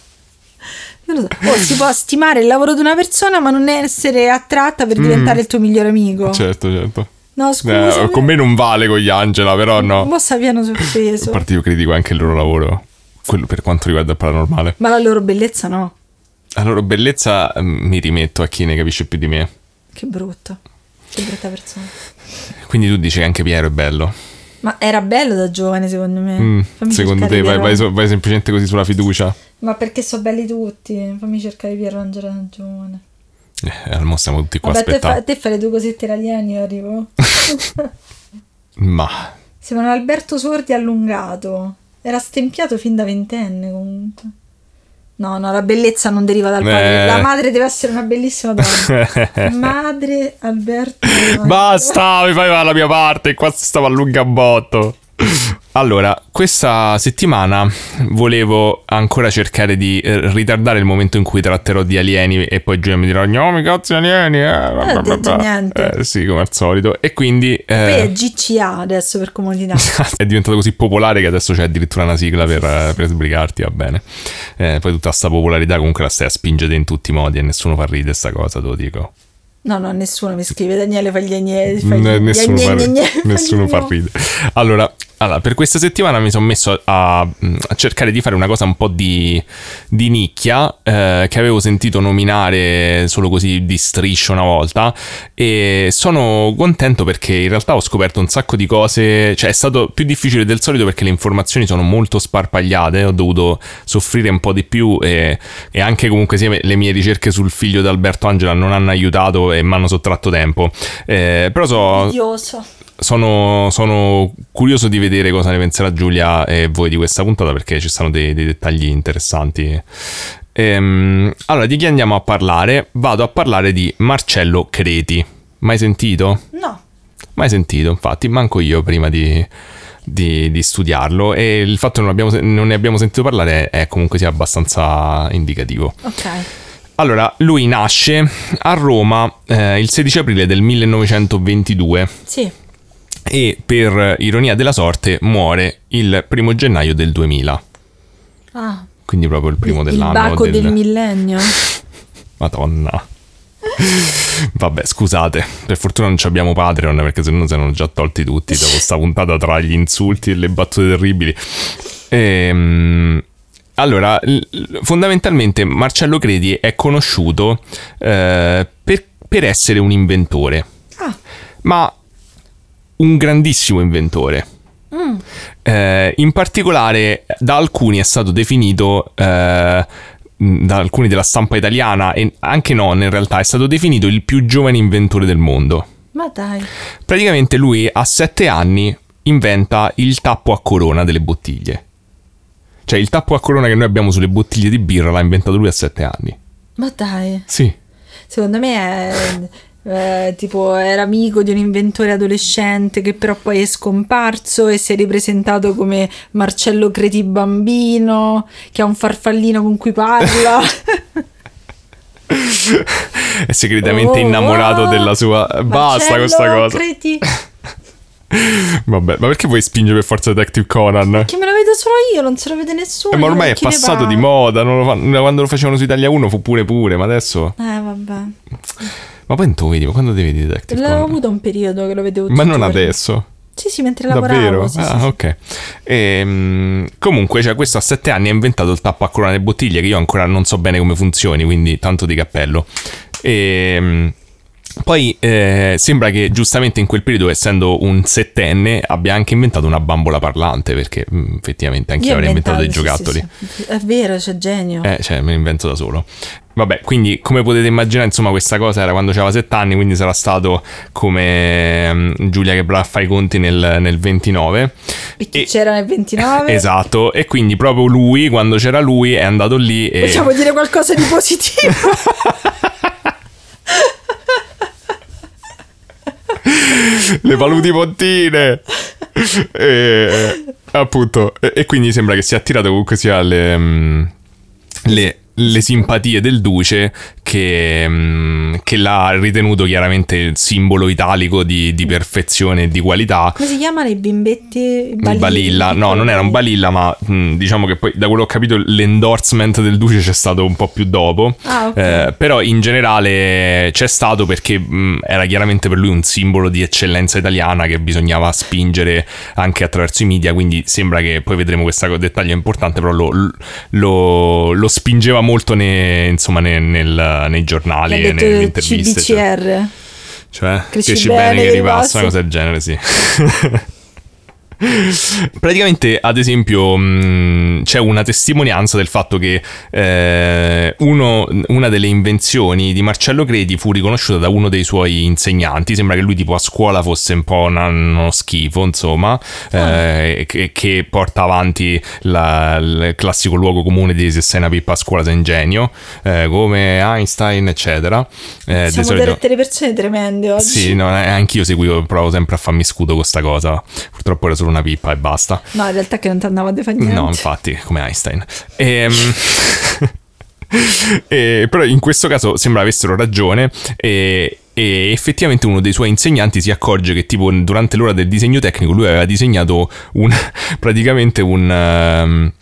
so. Oh, si può stimare il lavoro di una persona, ma non essere attratta per mm. diventare il tuo migliore amico. Certo, certo. No, scusa. Eh, con me non vale con gli Angela, però no. Mo' Saviano sorpreso. A parte io critico anche il loro lavoro. Quello per quanto riguarda il paranormale. Ma la loro bellezza no. La loro bellezza mm, mi rimetto a chi ne capisce più di me. Che brutto. Che brutta persona. Quindi tu dici che anche Piero è bello. Ma era bello da giovane, secondo me. Mm, secondo te vai, vai, vai, semplicemente così sulla fiducia? Ma perché sono belli tutti? Fammi cercare Piero Angela da giovane. Eh, al siamo tutti qua Vabbè, a te, fa, te fai le due cosette italiane, io arrivo. Ma... Sembra Alberto Sordi allungato. Era stempiato fin da ventenne comunque. No, no, la bellezza non deriva dal padre. Eh. La madre deve essere una bellissima donna. madre Alberto. Basta, mi fai la mia parte. Qua si stava a lunga botto. Allora, questa settimana volevo ancora cercare di eh, ritardare il momento in cui tratterò di alieni e poi Giulia mi dirà no, mi cazzo alieni, eh, eh, niente. Eh, sì, come al solito. E quindi... Eh, poi è GCA adesso per comodità. è diventato così popolare che adesso c'è addirittura una sigla per, eh, per sbrigarti, va bene. Eh, poi tutta questa popolarità comunque la stai a spingere in tutti i modi e nessuno fa ridere sta cosa, te lo dico. No, no, nessuno mi scrive Daniele fa gli agnelli. Nessuno, fa, nessuno fa ridere. Allora, allora, per questa settimana mi sono messo a, a, cercare di fare una cosa un po' di, di nicchia eh, che avevo sentito nominare solo così di striscio una volta e sono contento perché in realtà ho scoperto un sacco di cose, cioè è stato più difficile del solito perché le informazioni sono molto sparpagliate, ho dovuto soffrire un po' di più e, e anche comunque sia le mie ricerche sul figlio di Alberto Angela non hanno aiutato e mi hanno sottratto tempo. Eh, però so... sono, sono, curioso di vedere cosa ne penserà Giulia e voi di questa puntata perché ci sono dei, dei dettagli interessanti. Ehm, allora, di chi andiamo a parlare? Vado a parlare di Marcello Creti. Mai sentito? No. Mai sentito, infatti, manco io prima di, di, di studiarlo e il fatto che non, abbiamo, non, ne abbiamo sentito parlare è comunque sia abbastanza indicativo. Ok. Allora, lui nasce a Roma eh, il 16 aprile del 1922. Sì e per ironia della sorte muore il primo gennaio del 2000. Ah. Quindi proprio il primo il, dell'anno. Il baco del, del millennio. Madonna. Vabbè, scusate, per fortuna non abbiamo Patreon perché se no si erano già tolti tutti dopo questa puntata tra gli insulti e le battute terribili. Ehm, allora, fondamentalmente Marcello Credi è conosciuto eh, per, per essere un inventore. Ah. Ma un grandissimo inventore. Mm. Eh, in particolare da alcuni è stato definito, eh, da alcuni della stampa italiana e anche non in realtà, è stato definito il più giovane inventore del mondo. Ma dai. Praticamente lui a sette anni inventa il tappo a corona delle bottiglie. Cioè il tappo a corona che noi abbiamo sulle bottiglie di birra l'ha inventato lui a sette anni. Ma dai. Sì. Secondo me è... eh, tipo era amico di un inventore adolescente che però poi è scomparso e si è ripresentato come Marcello Creti bambino che ha un farfallino con cui parla È segretamente Oh, innamorato oh, della sua... Basta Marcello questa cosa. Creti. Vabbè, ma perché vuoi spingere per forza Detective Conan? che me lo vedo solo io non se lo vede nessuno Eh, ma ormai è passato di moda, lo fanno- quando lo facevano su Italia 1 fu pure pure, ma adesso... eh vabbè Ma poi lo vedi, ma quando devi Detective l'avevo Conan? avuto un periodo che lo vedevo Ma tutti i non adesso. sì sì mentre lavoravo Davvero? sì, ah, sì, ok. Ehm, comunque, cioè, questo a sette anni ha inventato il tappo a corona delle bottiglie, che io ancora non so bene come funzioni, quindi tanto di cappello. Ehm, poi eh, sembra che giustamente in quel periodo, essendo un settenne, abbia anche inventato una bambola parlante, perché mh, effettivamente anche io avrei inventato dei giocattoli. sì, sì. è vero c'è genio Eh, cioè, me ne invento da solo. Vabbè, quindi come potete immaginare, insomma, questa cosa era quando aveva 7 anni, quindi sarà stato come mm, Giulia che brava fa i conti nel, nel 29. e chi E- c'era nel 29 Esatto, e quindi proprio lui, quando c'era lui, è andato lì e... possiamo dire qualcosa di positivo le paludi pontine. e, appunto, e, e quindi sembra che sia attirato comunque sia le, mm, le, le simpatie del duce che, mm, che l'ha ritenuto chiaramente il simbolo italico di, di perfezione e di qualità. come si chiamano i bimbetti Il Balilla, no, non era un Balilla, ma mh, diciamo che poi da quello che ho capito l'endorsement del Duce c'è stato un po' più dopo. Ah, ok. Eh, però in generale c'è stato perché mh, era chiaramente per lui un simbolo di eccellenza italiana che bisognava spingere anche attraverso i media. Quindi sembra che poi vedremo questo dettaglio importante, però lo, lo- lo spingeva molto ne- insomma, ne- nel- nei giornali e nelle interviste. Cioè, CBCR cioè, Cresci cresci bene, bene, che ripassa. una cosa del genere, sì. Praticamente, ad esempio, mh, c'è una testimonianza del fatto che eh, uno- una delle invenzioni di Marcello Credi fu riconosciuta da uno dei suoi insegnanti. Sembra che lui, tipo, a scuola fosse un po' una- uno schifo, insomma, eh, che, che porta avanti la- il classico luogo comune di se sei una pippa a scuola sei ingenio, eh, come Einstein, eccetera. Eh, siamo solito- delle, persone tremende oggi sì, no, eh, anch'io seguivo, provo sempre a farmi scudo con sta cosa. Purtroppo era solo una pippa e basta. no in realtà che non ti andava a fare niente No, infatti, come Einstein. Ehm, e- però in questo caso sembra avessero ragione e, e effettivamente uno dei suoi insegnanti si accorge che tipo durante l'ora del disegno tecnico lui aveva disegnato un, praticamente un... ehm,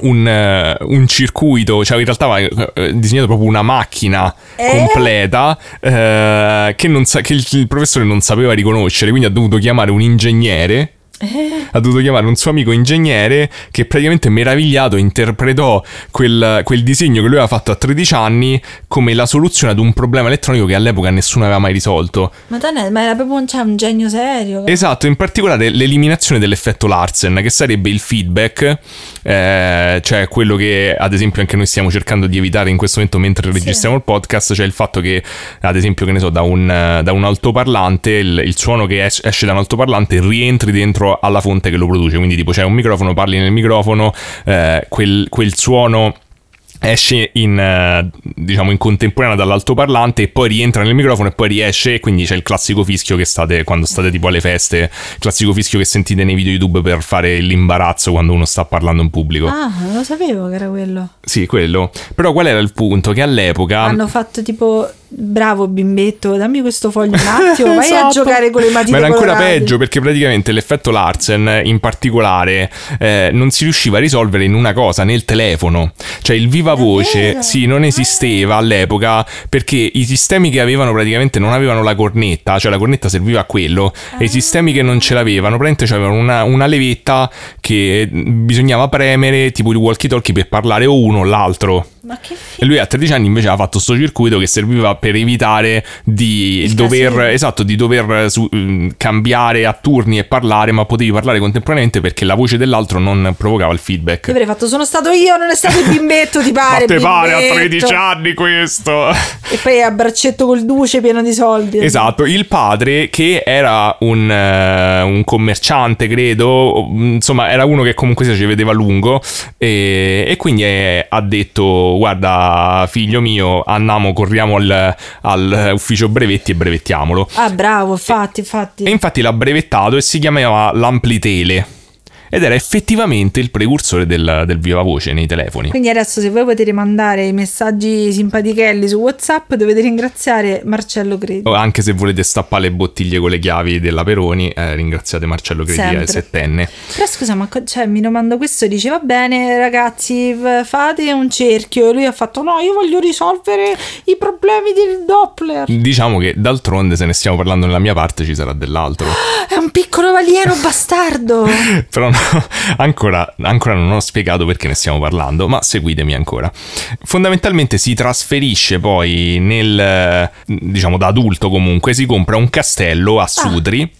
un, eh, un circuito, cioè in realtà aveva eh, disegnato proprio una macchina Eh? completa eh, che, non sa- che il, il professore non sapeva riconoscere, quindi ha dovuto chiamare un ingegnere Eh, ha dovuto chiamare un suo amico ingegnere che praticamente meravigliato interpretò quel, quel disegno che lui aveva fatto a 13 anni come la soluzione ad un problema elettronico che all'epoca nessuno aveva mai risolto. Madonna, ma era proprio un, cioè, un genio serio. Esatto, in particolare l'eliminazione dell'effetto Larsen, che sarebbe il feedback, eh, cioè quello che ad esempio anche noi stiamo cercando di evitare in questo momento mentre Sì. registriamo il podcast, cioè il fatto che ad esempio, che ne so, da un, da un altoparlante, il, il suono che es- esce da un altoparlante rientri dentro alla fonte che lo produce, quindi tipo c'è un microfono, parli nel microfono, eh, quel, quel suono esce in, eh, diciamo in contemporanea dall'altoparlante e poi rientra nel microfono e poi riesce e quindi c'è il classico fischio che state quando state tipo alle feste il classico fischio che sentite nei video YouTube per fare l'imbarazzo quando uno sta parlando in pubblico. Ah, non lo sapevo che era quello. sì quello. Però qual era il punto? Che all'epoca Hanno fatto tipo, bravo bimbetto, dammi questo foglio un attimo, vai a Esatto. giocare con le matite Ma era ancora colorate. peggio perché praticamente l'effetto Larsen in particolare eh, non si riusciva a risolvere in una cosa, nel telefono. Cioè il viva voce, sì, non esisteva all'epoca perché i sistemi che avevano praticamente non avevano la cornetta, cioè la cornetta serviva a quello, e i sistemi che non ce l'avevano praticamente avevano una, una levetta che bisognava premere tipo il walkie talkie per parlare o uno o l'altro. Ma che E figo. lui a 13 anni invece ha fatto sto circuito che serviva per evitare di Il dover, casino. esatto, di dover su- mm, cambiare a turni e parlare, ma potevi parlare contemporaneamente perché la voce dell'altro non provocava il Io feedback. avrei fatto sono stato io, non è stato il bimbetto, ti pare? Ma te pare a bimbetto?" 13 anni questo? E poi a braccetto col duce pieno di soldi. Esatto, il padre che era un, eh, un commerciante, credo, insomma era uno che comunque si ci vedeva lungo e, e quindi eh, ha detto guarda figlio mio andiamo, corriamo al, al ufficio brevetti e brevettiamolo. Ah, bravo, infatti, infatti. E infatti l'ha brevettato e si chiamava l'Amplitele ed era effettivamente il precursore del, del viva voce nei telefoni. Quindi adesso se voi potete mandare i messaggi simpatichelli su WhatsApp dovete ringraziare Marcello Credi. O Anche se volete stappare le bottiglie con le chiavi della Peroni, eh, ringraziate Marcello Credi, Sempre. è settenne. Però scusa, ma cioè, mi domando questo, dice va bene ragazzi, fate un cerchio e lui ha fatto no, io voglio risolvere i problemi del Doppler. Diciamo che d'altronde, se ne stiamo parlando nella mia parte, ci sarà dell'altro. È un piccolo alieno bastardo. Però no, ancora, ancora non ho spiegato perché ne stiamo parlando, ma seguitemi ancora. Fondamentalmente si trasferisce poi nel, diciamo da adulto comunque, si compra un castello a Sudri.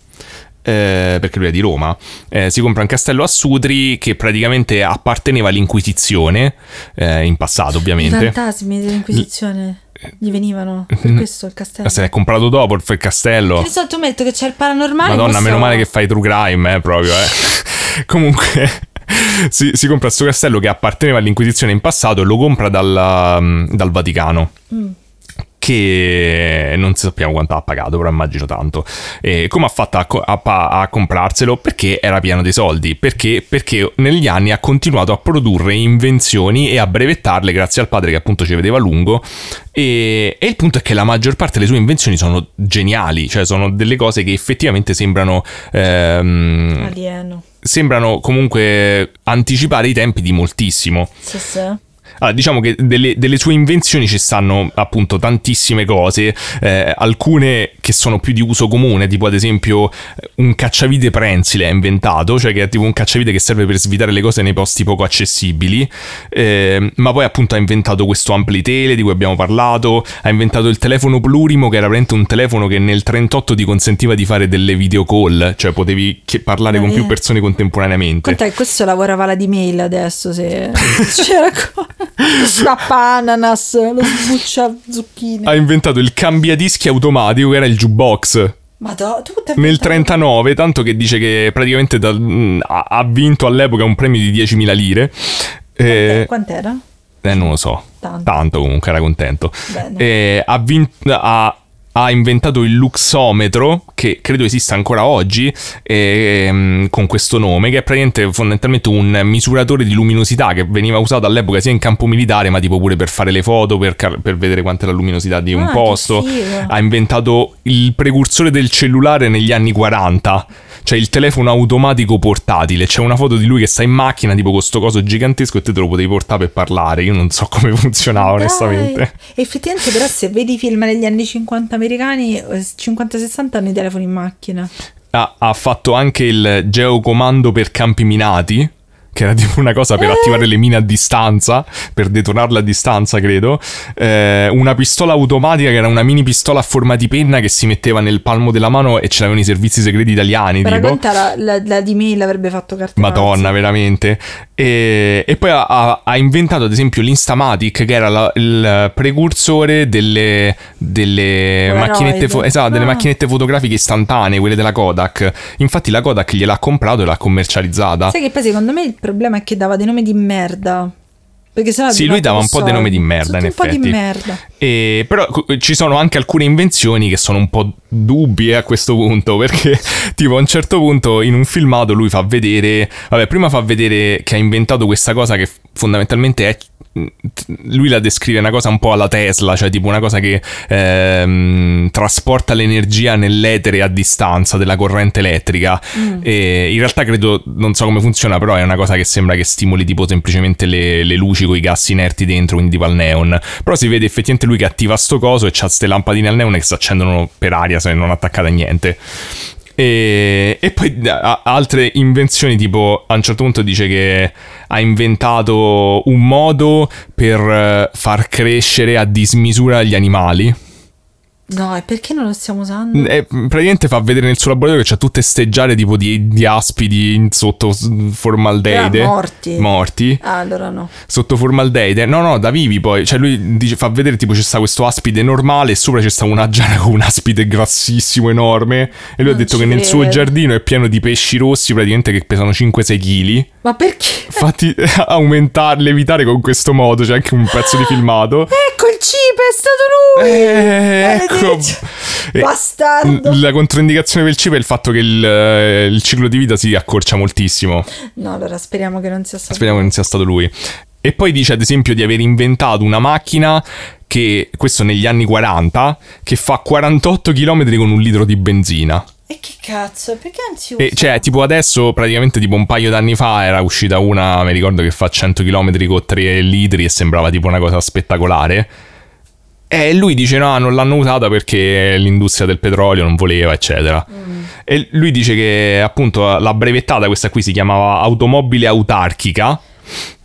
eh, perché lui è di Roma, eh, si compra un castello a Sudri che praticamente apparteneva all'Inquisizione, eh, in passato I ovviamente. fantasmi dell'Inquisizione gli venivano per questo il castello. Se l'è comprato dopo il castello. Di solito metto che c'è il paranormale. Madonna, questo- meno male che fai true crime, eh, proprio, eh. Comunque, si, si compra questo castello che apparteneva all'Inquisizione in passato e lo compra dal, mm, dal Vaticano. Mm. Che non sappiamo quanto ha pagato, però immagino tanto. E come ha fatto a, co- a pa- a comprarselo? Perché era pieno di soldi. Perché? Perché negli anni ha continuato a produrre invenzioni e a brevettarle grazie al padre che appunto ci vedeva a lungo. E, e il punto è che la maggior parte delle sue invenzioni sono geniali, cioè sono delle cose che effettivamente sembrano. ehm, Alieno. Sembrano comunque anticipare i tempi di moltissimo. Sì, sì. Allora, diciamo che delle, delle sue invenzioni ci stanno appunto tantissime cose, eh, alcune che sono più di uso comune, tipo ad esempio un cacciavite prensile ha inventato, cioè che è tipo un cacciavite che serve per svitare le cose nei posti poco accessibili, eh, ma poi appunto ha inventato questo amplitele di cui abbiamo parlato, ha inventato il telefono plurimo che era veramente un telefono che nel 38 ti consentiva di fare delle video call, cioè potevi chi- parlare con Eh. più persone contemporaneamente. Quant'è? Questo lavorava la di mail adesso se c'era co- lo scappa ananas, lo sbuccia zucchine. Ha inventato il cambiadischi automatico che era il jukebox. Madonna, Nel 39, tanto che dice che praticamente da- mh, ha ha vinto all'epoca un premio di 10.000 lire. Eh, Quant'era? eh, non lo so. Tanto. comunque, era contento. Bene. Eh, ha, vin- ha- ha inventato il luxometro, che credo esista ancora oggi, ehm, con questo nome, che è praticamente fondamentalmente un misuratore di luminosità che veniva usato all'epoca sia in campo militare, ma tipo pure per fare le foto, per, car- per vedere quant'è la luminosità di un Ah, posto. Ha inventato il precursore del cellulare negli anni 40. Cioè il telefono automatico portatile. C'è una foto di lui che sta in macchina, tipo con sto coso gigantesco, e te te lo potevi portare per parlare. Io non so come funzionava, Dai. onestamente. Effettivamente, però, se vedi i film negli anni 50 americani, eh, 50-60 hanno i telefoni in macchina. Ha, ha fatto anche il geocomando per campi minati. Che era tipo una cosa per Eh. attivare le mine a distanza, per detonarle a distanza, credo. Eh, una pistola automatica che era una mini pistola a forma di penna che si metteva nel palmo della mano e ce l'avevano i servizi segreti italiani. Per tipo. la, la, la di mail avrebbe fatto carta. Madonna, veramente. E, e poi ha- ha, inventato, ad esempio, l'Instamatic, che era la- il precursore delle, delle macchinette, fo- esatto, delle Ah. macchinette fotografiche istantanee, quelle della Kodak. Infatti, la Kodak gliel'ha comprato e l'ha commercializzata. Sai che poi secondo me problema è che dava dei nomi di merda. Perché sennò Sì, lui dava un po' dei nomi di merda, in un po' di effetti. merda. E, però ci sono anche alcune invenzioni che sono un po' dubbie a questo punto, perché tipo a un certo punto in un filmato lui fa vedere, vabbè, prima fa vedere che ha inventato questa cosa che fondamentalmente è lui la descrive una cosa un po' alla Tesla, cioè tipo una cosa che ehm, trasporta l'energia nell'etere a distanza della corrente elettrica. E in realtà credo, non so come funziona, però è una cosa che sembra che stimoli tipo semplicemente le, le luci con i gas inerti dentro, quindi tipo al neon. Però si vede effettivamente lui che attiva sto coso e c'ha queste lampadine al neon che si accendono per aria se non attaccate a niente. E, e poi altre invenzioni, tipo a un certo punto dice che ha inventato un modo per eh, far crescere a dismisura gli animali. No, e perché non lo stiamo usando? E praticamente fa vedere nel suo laboratorio che c'ha tutte ste giare tipo di, di aspidi sotto formaldeide. Ah, morti. Morti. Ah, allora no. Sotto formaldeide. No, no, da vivi poi. Cioè lui dice, fa vedere tipo c'è sta questo aspide normale e sopra c'è sta una giara con un aspide grassissimo enorme. E lui ha Non detto ci che nel suo giardino è pieno di pesci rossi praticamente che pesano 5-6 kg. Ma perché? Infatti aumentarli, evitare con questo modo, c'è anche un pezzo di filmato. Ecco il cibo, è stato lui! Eh, ecco. Eh, Bastardo. La controindicazione del cibo è il fatto che il, eh, il ciclo di vita si accorcia moltissimo. No, allora speriamo che non sia stato Speriamo che non sia stato lui. E poi dice ad esempio di aver inventato una macchina che, questo negli anni 40, che fa 48 km con un litro di benzina. E che cazzo? Perché non si usa? E cioè, tipo adesso, praticamente tipo un paio d'anni fa era uscita una, mi ricordo che fa 100 km con 3 litri e sembrava tipo una cosa spettacolare. E lui dice no, non l'hanno usata perché l'industria del petrolio non voleva, eccetera. E lui dice che appunto la brevettata, questa qui si chiamava automobile autarchica.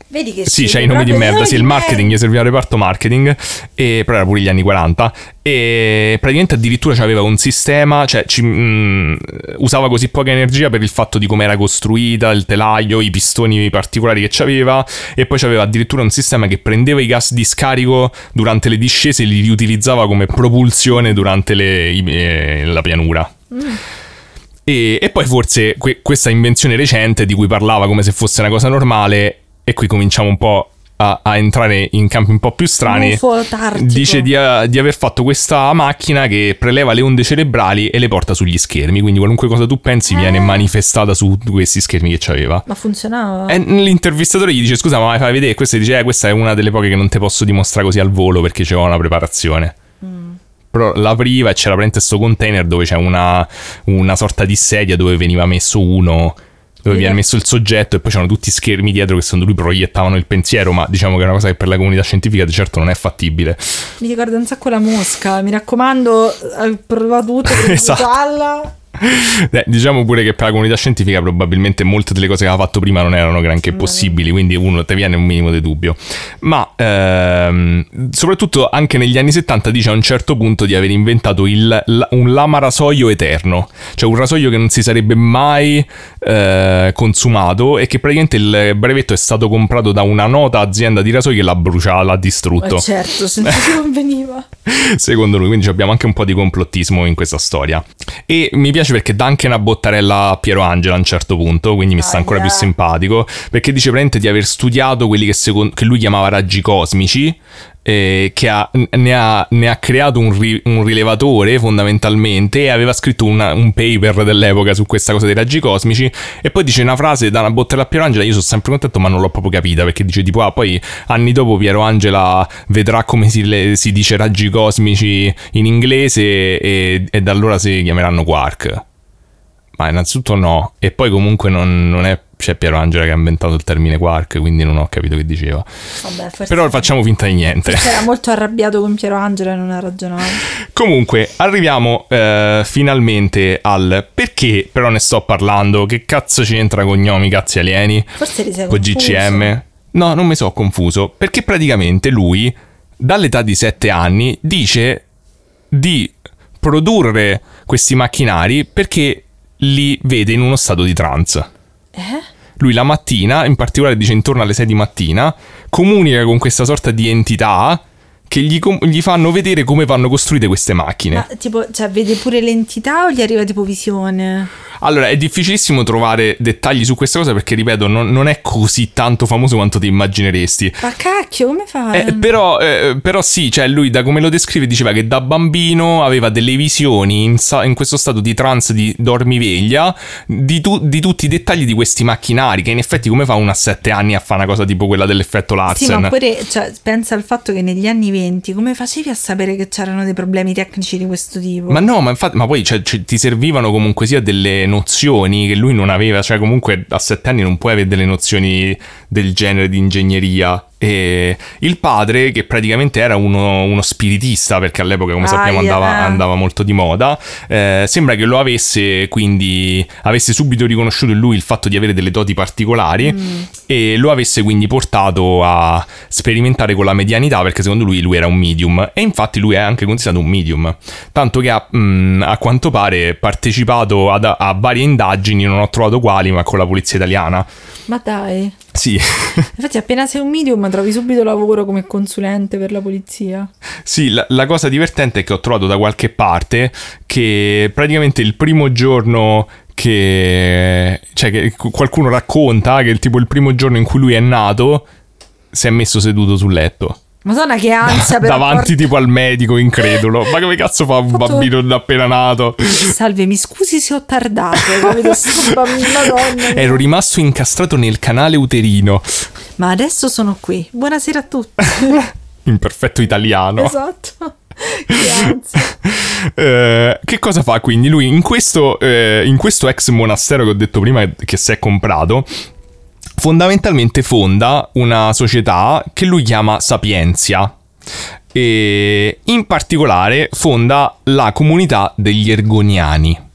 Vedi che Sì, c'hai i nomi di merda. Sì, il marketing, gli serviva il reparto marketing. E, però era pure gli anni 40. E praticamente addirittura c'aveva un sistema, cioè ci, mm, usava così poca energia per il fatto di come era costruita, il telaio, i pistoni particolari che c'aveva. E poi c'aveva addirittura un sistema che prendeva i gas di scarico durante le discese e li riutilizzava come propulsione durante le- eh, la pianura. E, e poi forse que- questa invenzione recente di cui parlava come se fosse una cosa normale, e qui cominciamo un po' a, a entrare in campi un po' più strani. Dice di, di aver fatto questa macchina che preleva le onde cerebrali e le porta sugli schermi. Quindi qualunque cosa tu pensi Ah. viene manifestata su questi schermi che c'aveva. Ma funzionava? E l'intervistatore gli dice: Scusa, ma fai vedere? Questa dice: eh, Questa è una delle poche che non ti posso dimostrare così al volo perché c'è una preparazione. Però l'apriva e c'era praticamente questo container dove c'è una, una sorta di sedia dove veniva messo uno. Dove Sì. viene messo il soggetto e poi c'erano tutti schermi dietro che secondo lui proiettavano il pensiero, ma diciamo che è una cosa che per la comunità scientifica di certo non è fattibile. Mi ricorda un sacco la mosca. Mi raccomando, hai provato tutto per Esatto. usarla. Eh, diciamo pure che per la comunità scientifica probabilmente molte delle cose che aveva fatto prima non erano granché possibili, quindi uno te viene un minimo di dubbio. Ma ehm, soprattutto anche negli anni 70 dice a un certo punto di aver inventato il- la- un lama rasoio eterno, cioè un rasoio che non si sarebbe mai eh, consumato e che praticamente il brevetto è stato comprato da una nota azienda di rasoi che l'ha bruciato, l'ha distrutto. Eh, certo, se non ci conveniva. secondo lui, quindi abbiamo anche un po' di complottismo in questa storia. E mi piace perché dà anche una bottarella a Piero Angela a un certo punto, quindi mi sta ancora Aia. più simpatico, perché dice praticamente di aver studiato quelli che, secon- che lui chiamava raggi cosmici, eh, che ha- ne, ha, ne ha creato un, ri- un rilevatore fondamentalmente e aveva scritto una- un paper dell'epoca su questa cosa dei raggi cosmici e poi dice una frase da una bottella a Piero Angela io sono sempre contento ma non l'ho proprio capita perché dice tipo ah poi anni dopo Piero Angela vedrà come si, le- si dice raggi cosmici in inglese e, e da allora si chiameranno quark. Ma innanzitutto no e poi comunque non, non è c'è Piero Angela che ha inventato il termine quark quindi non ho capito che diceva Vabbè, però facciamo finta di niente era molto arrabbiato con Piero Angela e non ha ragionato. Comunque, arriviamo eh, finalmente al perché però ne sto parlando. Che cazzo c'entra con gnomi cazzi alieni? Forse ti sei Con confuso. GCM? No, non mi so confuso. Perché praticamente lui, dall'età di 7 anni, dice di produrre questi macchinari perché li vede in uno stato di trance. Eh? Lui la mattina, in particolare dice intorno alle 6 di mattina, comunica con questa sorta di entità che gli, com- gli fanno vedere come vanno costruite queste macchine. Ma tipo, cioè, vede pure l'entità o gli arriva tipo visione? Allora, è difficilissimo trovare dettagli su questa cosa perché, ripeto, non, non è così tanto famoso quanto ti immagineresti. Ma cacchio, come fa? Eh, però, eh, però sì, cioè lui da come lo descrive diceva che da bambino aveva delle visioni in, sa- in questo stato di trance di dormiveglia di, tu- di tutti i dettagli di questi macchinari che in effetti come fa uno a sette anni a fare una cosa tipo quella dell'effetto Sì, Larsen? ma pure, cioè, pensa al fatto che negli anni 20 come facevi a sapere che c'erano dei problemi tecnici di questo tipo? Ma no, ma infatti, ma poi cioè, ci- ti servivano comunque sia delle nozioni che lui non aveva, cioè comunque a sette anni non puoi avere delle nozioni del genere di ingegneria. E il padre, che praticamente era uno, uno spiritista, perché all'epoca, come sappiamo, andava, andava molto di moda, eh, sembra che lo avesse quindi avesse subito riconosciuto in lui il fatto di avere delle doti particolari Mm. e lo avesse quindi portato a sperimentare con la medianità, perché secondo lui lui era un medium. E infatti lui è anche considerato un medium. Tanto che ha, mh, a quanto pare partecipato ad- a varie indagini, non ho trovato quali, ma con la polizia italiana. Ma dai. Sì. Infatti, appena sei un medium, trovi subito lavoro come consulente per la polizia. Sì, la, la cosa divertente è che ho trovato da qualche parte che praticamente il primo giorno che... cioè che qualcuno racconta che il tipo il primo giorno in cui lui è nato si è messo seduto sul letto. Madonna, che ansia per Davanti tipo al medico incredulo. Ma come cazzo fa un Fatto- bambino appena nato? Salve, mi scusi se ho tardato. Capito? Sto bambino, Madonna. Ero rimasto incastrato nel canale uterino. Ma adesso sono qui. Buonasera a tutti. In perfetto italiano. esatto. Che. Eh, che cosa fa quindi? Lui in questo, eh, in questo ex monastero che ho detto prima che si è comprato, fondamentalmente fonda una società che lui chiama Sapienzia. E in particolare fonda la comunità degli Ergoniani.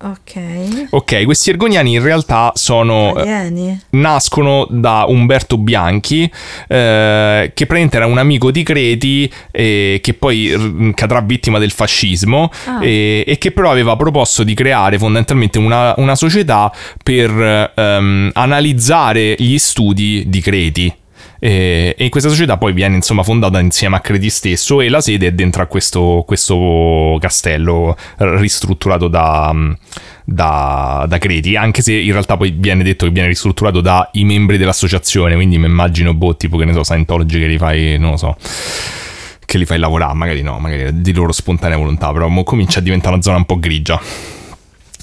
Ok. Ok, questi Ergoniani in realtà sono. eh, Alieni. nascono da Umberto Bianchi, eh, che praticamente era un amico di Creti e che poi r- cadrà vittima del fascismo Ah. e, e che però aveva proposto di creare fondamentalmente una, una società per ehm, analizzare gli studi di Creti. E, e questa società poi viene insomma fondata insieme a Creti stesso e la sede è dentro a questo, questo castello ristrutturato da, da, da Creti, anche se in realtà poi viene detto che viene ristrutturato dai membri dell'associazione, quindi mi immagino boh, tipo che ne so, Scientology che li fai, non lo so, che li fai lavorare, magari no, magari di loro spontanea volontà, però comincia a diventare una zona un po' grigia.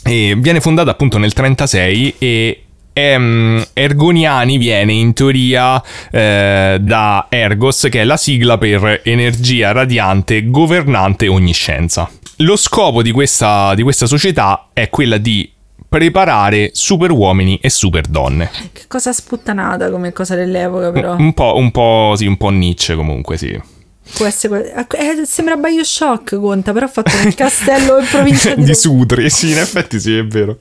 E viene fondata appunto nel 36 e ehm, Ergoniani viene in teoria eh, da Ergos, che è la sigla per energia radiante governante ogni scienza. Lo scopo di questa, di questa società è quella di preparare super uomini e super donne. Che cosa sputtanata come cosa dell'epoca, però. Un po', un po', sì, un po' Nietzsche comunque, sì. Può essere. eh, sembra Bioshock, conta, però fatto nel castello in provincia di, di. Sutri, sì, in effetti sì, è vero.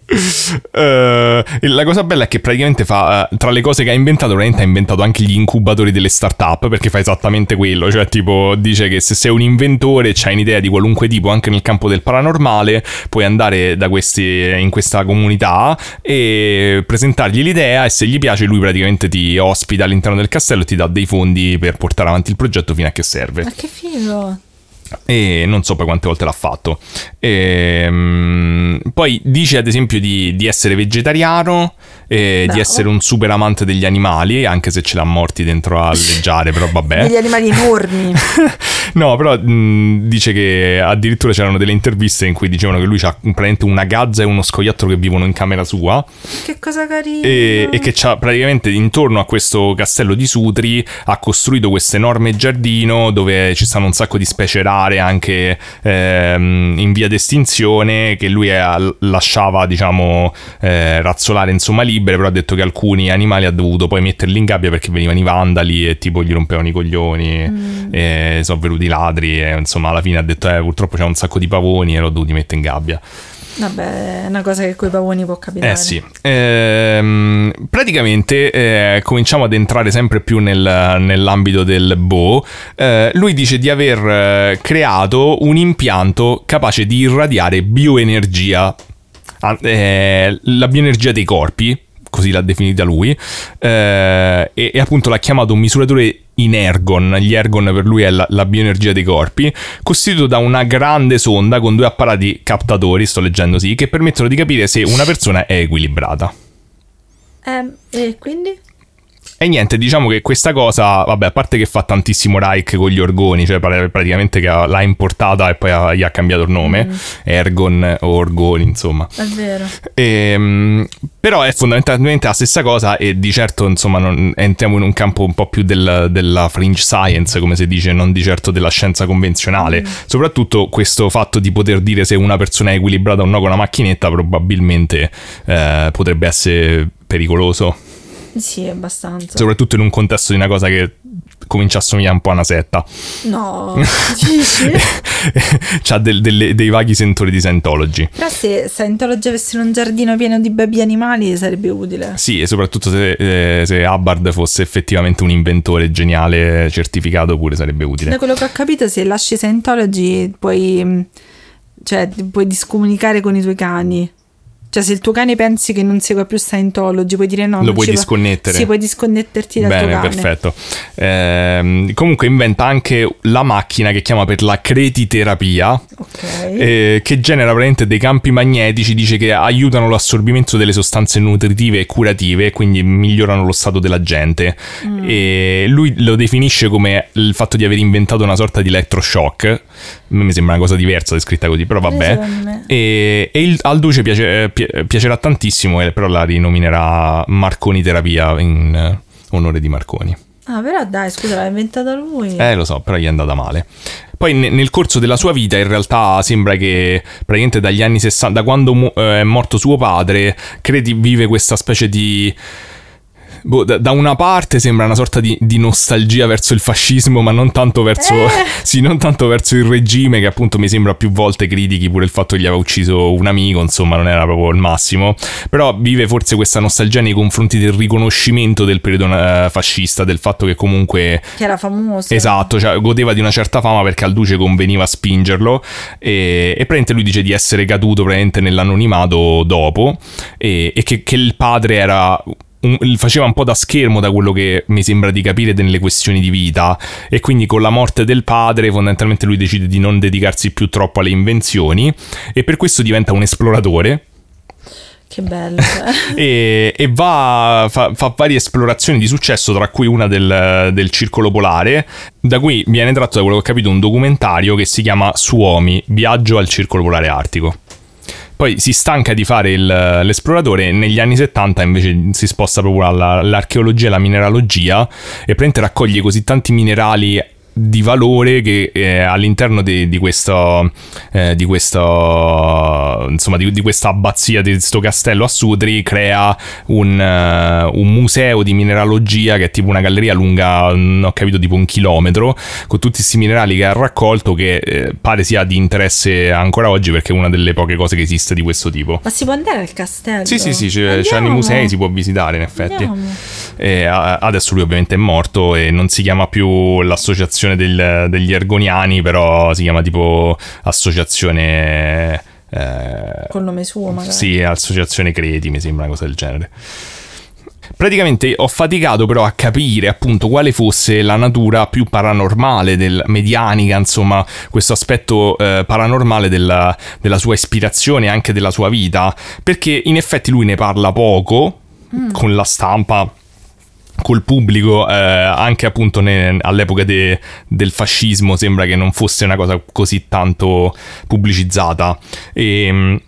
Eh, la cosa bella è che praticamente fa, eh, tra le cose che ha inventato, veramente ha inventato anche gli incubatori delle start-up, perché fa esattamente quello, cioè tipo dice che se sei un inventore, c'hai un'idea di qualunque tipo, anche nel campo del paranormale, puoi andare da questi, in questa comunità e presentargli l'idea e se gli piace lui praticamente ti ospita all'interno del castello e ti dà dei fondi per portare avanti il progetto fino a che serve Ma che figo. e non so poi quante volte l'ha fatto. Ehm, poi dice ad esempio di, di essere vegetariano, e di essere un super amante degli animali, anche se ce l'ha morti dentro a leggiare, però vabbè. Degli animali enormi. No, però mh, dice che addirittura c'erano delle interviste in cui dicevano che lui ha praticamente una gazza e uno scoiattolo che vivono in camera sua che cosa carina. e, e che c'ha praticamente intorno a questo castello di Sutri ha costruito questo enorme giardino dove ci stanno un sacco di specie rare anche ehm, in via d'estinzione che lui è- lasciava diciamo eh, razzolare insomma libere però ha detto che alcuni animali ha dovuto poi metterli in gabbia perché venivano i vandali e tipo gli rompevano i coglioni e sono venuti i ladri e insomma alla fine ha detto eh purtroppo c'è un sacco di pavoni e l'ho dovuti mettere in gabbia. Vabbè, è una cosa che coi pavoni può capitare. eh sì, Ehm, praticamente eh, cominciamo ad entrare sempre più nel- nell'ambito del Bo. Eh, lui dice di aver eh, creato un impianto capace di irradiare bioenergia, ah, eh, la bioenergia dei corpi, così l'ha definita lui, eh, e, e appunto l'ha chiamato un misuratore in ergon, gli ergon per lui è la, la bioenergia dei corpi, costituito da una grande sonda con due apparati captatori, sto leggendo sì, che permettono di capire se una persona è equilibrata. Eh, e quindi? E niente, diciamo che questa cosa, vabbè, a parte che fa tantissimo Reich con gli orgoni, cioè pra- praticamente che ha- l'ha importata e poi ha- gli ha cambiato il nome, Ergon o Orgoni, insomma. È vero. Ehm, però è fondamentalmente la stessa cosa e di certo insomma non- entriamo in un campo un po' più del- della fringe science come si dice, non di certo della scienza convenzionale. Soprattutto questo fatto di poter dire se una persona è equilibrata o no con una macchinetta probabilmente eh, potrebbe essere pericoloso. Sì, abbastanza. Soprattutto in un contesto di una cosa che comincia a somigliare un po' a una setta. No, dici? C'ha del- delle- dei vaghi sentori di Scientology. Però se Scientology avesse un giardino pieno di baby animali sarebbe utile. Sì, e soprattutto se, eh, se Hubbard fosse effettivamente un inventore geniale certificato pure sarebbe Da utile. quello che ho capito, se lasci Scientology puoi, mh, cioè, puoi discomunicare con i tuoi cani. Cioè, se il tuo cane pensi che non segua più Scientology, puoi dire no. Lo puoi disconnettere. Sì, puoi disconnetterti dal tuo Bene, cane. perfetto. Ehm, comunque inventa anche la macchina che chiama per la cretiterapia, Ok. eh, che genera praticamente dei campi magnetici, dice che aiutano l'assorbimento delle sostanze nutritive e curative, quindi migliorano lo stato della gente. Mm. E lui lo definisce come il fatto di aver inventato una sorta di elettroshock. A me mi sembra una cosa diversa descritta così, però vabbè. E, e il- al Duce piace- eh, pi- piacerà tantissimo, eh, però la rinominerà Marconi Terapia in eh, onore di Marconi. Ah, però dai, scusa, l'ha inventata lui. Eh, lo so, però gli è andata male. Poi ne- nel corso della sua vita in realtà sembra che praticamente dagli anni 60, da quando mu- eh, è morto suo padre, credi vive questa specie di... boh, da, da una parte sembra una sorta di, di nostalgia verso il fascismo, ma non tanto verso, Eh. sì, non tanto verso il regime, che appunto mi sembra più volte critichi pure il fatto che gli aveva ucciso un amico, insomma, non era proprio il massimo. Però vive forse questa nostalgia nei confronti del riconoscimento del periodo eh, fascista, del fatto che comunque Che era famoso. Esatto, cioè godeva di una certa fama perché al Duce conveniva spingerlo e, e praticamente lui dice di essere caduto praticamente nell'anonimato dopo e, e che, che il padre era... un- faceva un po' da schermo da quello che mi sembra di capire delle questioni di vita e quindi con la morte del padre fondamentalmente lui decide di non dedicarsi più troppo alle invenzioni e per questo diventa un esploratore Che bello. cioè. e, e va, fa, fa varie esplorazioni di successo, tra cui una del, del circolo polare, da cui viene tratto, da quello che ho capito, un documentario che si chiama Suomi, viaggio al circolo polare artico. Poi si stanca di fare il- l'esploratore negli anni 70 invece si sposta proprio alla- all'archeologia e alla mineralogia e praticamente raccoglie così tanti minerali di valore che eh, all'interno di, di questo eh, di questo insomma di, di questa abbazia di questo castello a Sutri crea un, eh, un museo di mineralogia che è tipo una galleria lunga non ho capito tipo un chilometro con tutti questi minerali che ha raccolto che eh, pare sia di interesse ancora oggi perché è una delle poche cose che esiste di questo tipo Ma si può andare al castello? sì, sì, sì, c'è, c'hanno i musei, si può visitare in effetti. E, a- adesso lui ovviamente è morto e non si chiama più l'associazione del- degli ergoniani, però si chiama tipo associazione... eh, Col nome suo, magari. sì, associazione Creti, mi sembra una cosa del genere. Praticamente ho faticato però a capire appunto quale fosse la natura più paranormale del medianica, insomma, questo aspetto eh, paranormale della, della sua ispirazione e anche della sua vita, perché in effetti lui ne parla poco con la stampa col pubblico, eh, anche appunto ne- all'epoca de- del fascismo, sembra che non fosse una cosa così tanto pubblicizzata. E, mh,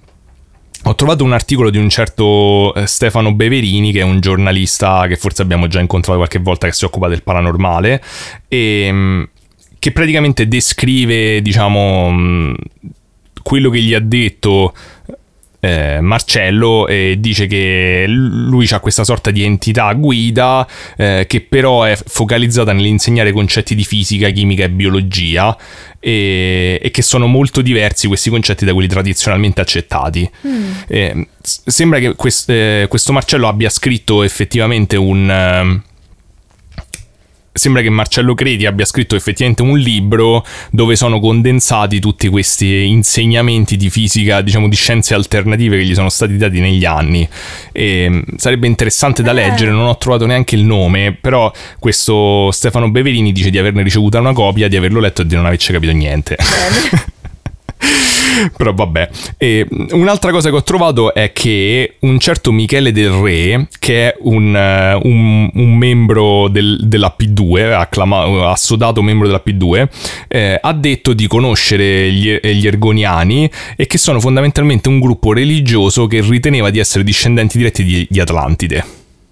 ho trovato un articolo di un certo eh, Stefano Beverini, che è un giornalista che forse abbiamo già incontrato qualche volta, che si occupa del paranormale, e, mh, che praticamente descrive, diciamo, mh, quello che gli ha detto eh, Marcello e dice che lui ha questa sorta di entità guida eh, che però è focalizzata nell'insegnare concetti di fisica, chimica e biologia e, e che sono molto diversi questi concetti da quelli tradizionalmente accettati. Eh, s- sembra che quest- eh, questo Marcello abbia scritto effettivamente un... ehm, Sembra che Marcello Creti abbia scritto effettivamente un libro dove sono condensati tutti questi insegnamenti di fisica, diciamo di scienze alternative che gli sono stati dati negli anni. E, mh, sarebbe interessante da Eh. leggere, non ho trovato neanche il nome, però questo Stefano Beverini dice di averne ricevuta una copia, di averlo letto e di non averci capito niente. Però vabbè. E un'altra cosa che ho trovato è che un certo Michele Del Re, che è un, eh, un- un membro del- della P2, acclama- assodato membro della P2, eh, ha detto di conoscere gli, gli Ergoniani e che sono fondamentalmente un gruppo religioso che riteneva di essere discendenti diretti di, di Atlantide.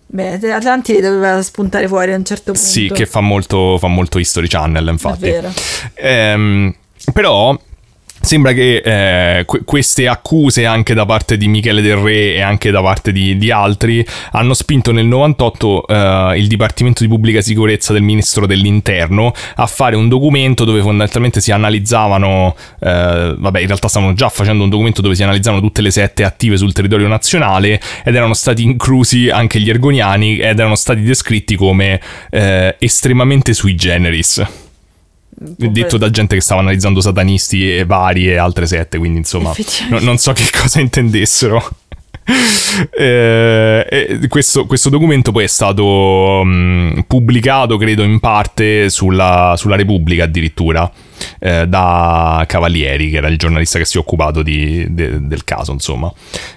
Beh, Atlantide doveva spuntare fuori a un certo punto. Sì, che fa molto, fa molto History Channel, È infatti. vero. Ehm, però Sembra che eh, que- queste accuse anche da parte di Michele Del Re e anche da parte di, di altri hanno spinto nel 98 eh, il Dipartimento di Pubblica Sicurezza del Ministro dell'Interno a fare un documento dove fondamentalmente si analizzavano, eh, vabbè in realtà stavano già facendo un documento dove si analizzavano tutte le sette attive sul territorio nazionale ed erano stati inclusi anche gli ergoniani ed erano stati descritti come eh, estremamente sui generis detto da gente che stava analizzando satanisti e vari e altre sette, quindi insomma no, non so che cosa intendessero. Eh, questo, questo, documento poi è stato mh, pubblicato, credo, in parte sulla, sulla Repubblica addirittura eh, da Cavalieri, che era il giornalista che si è occupato di, de, del caso, insomma.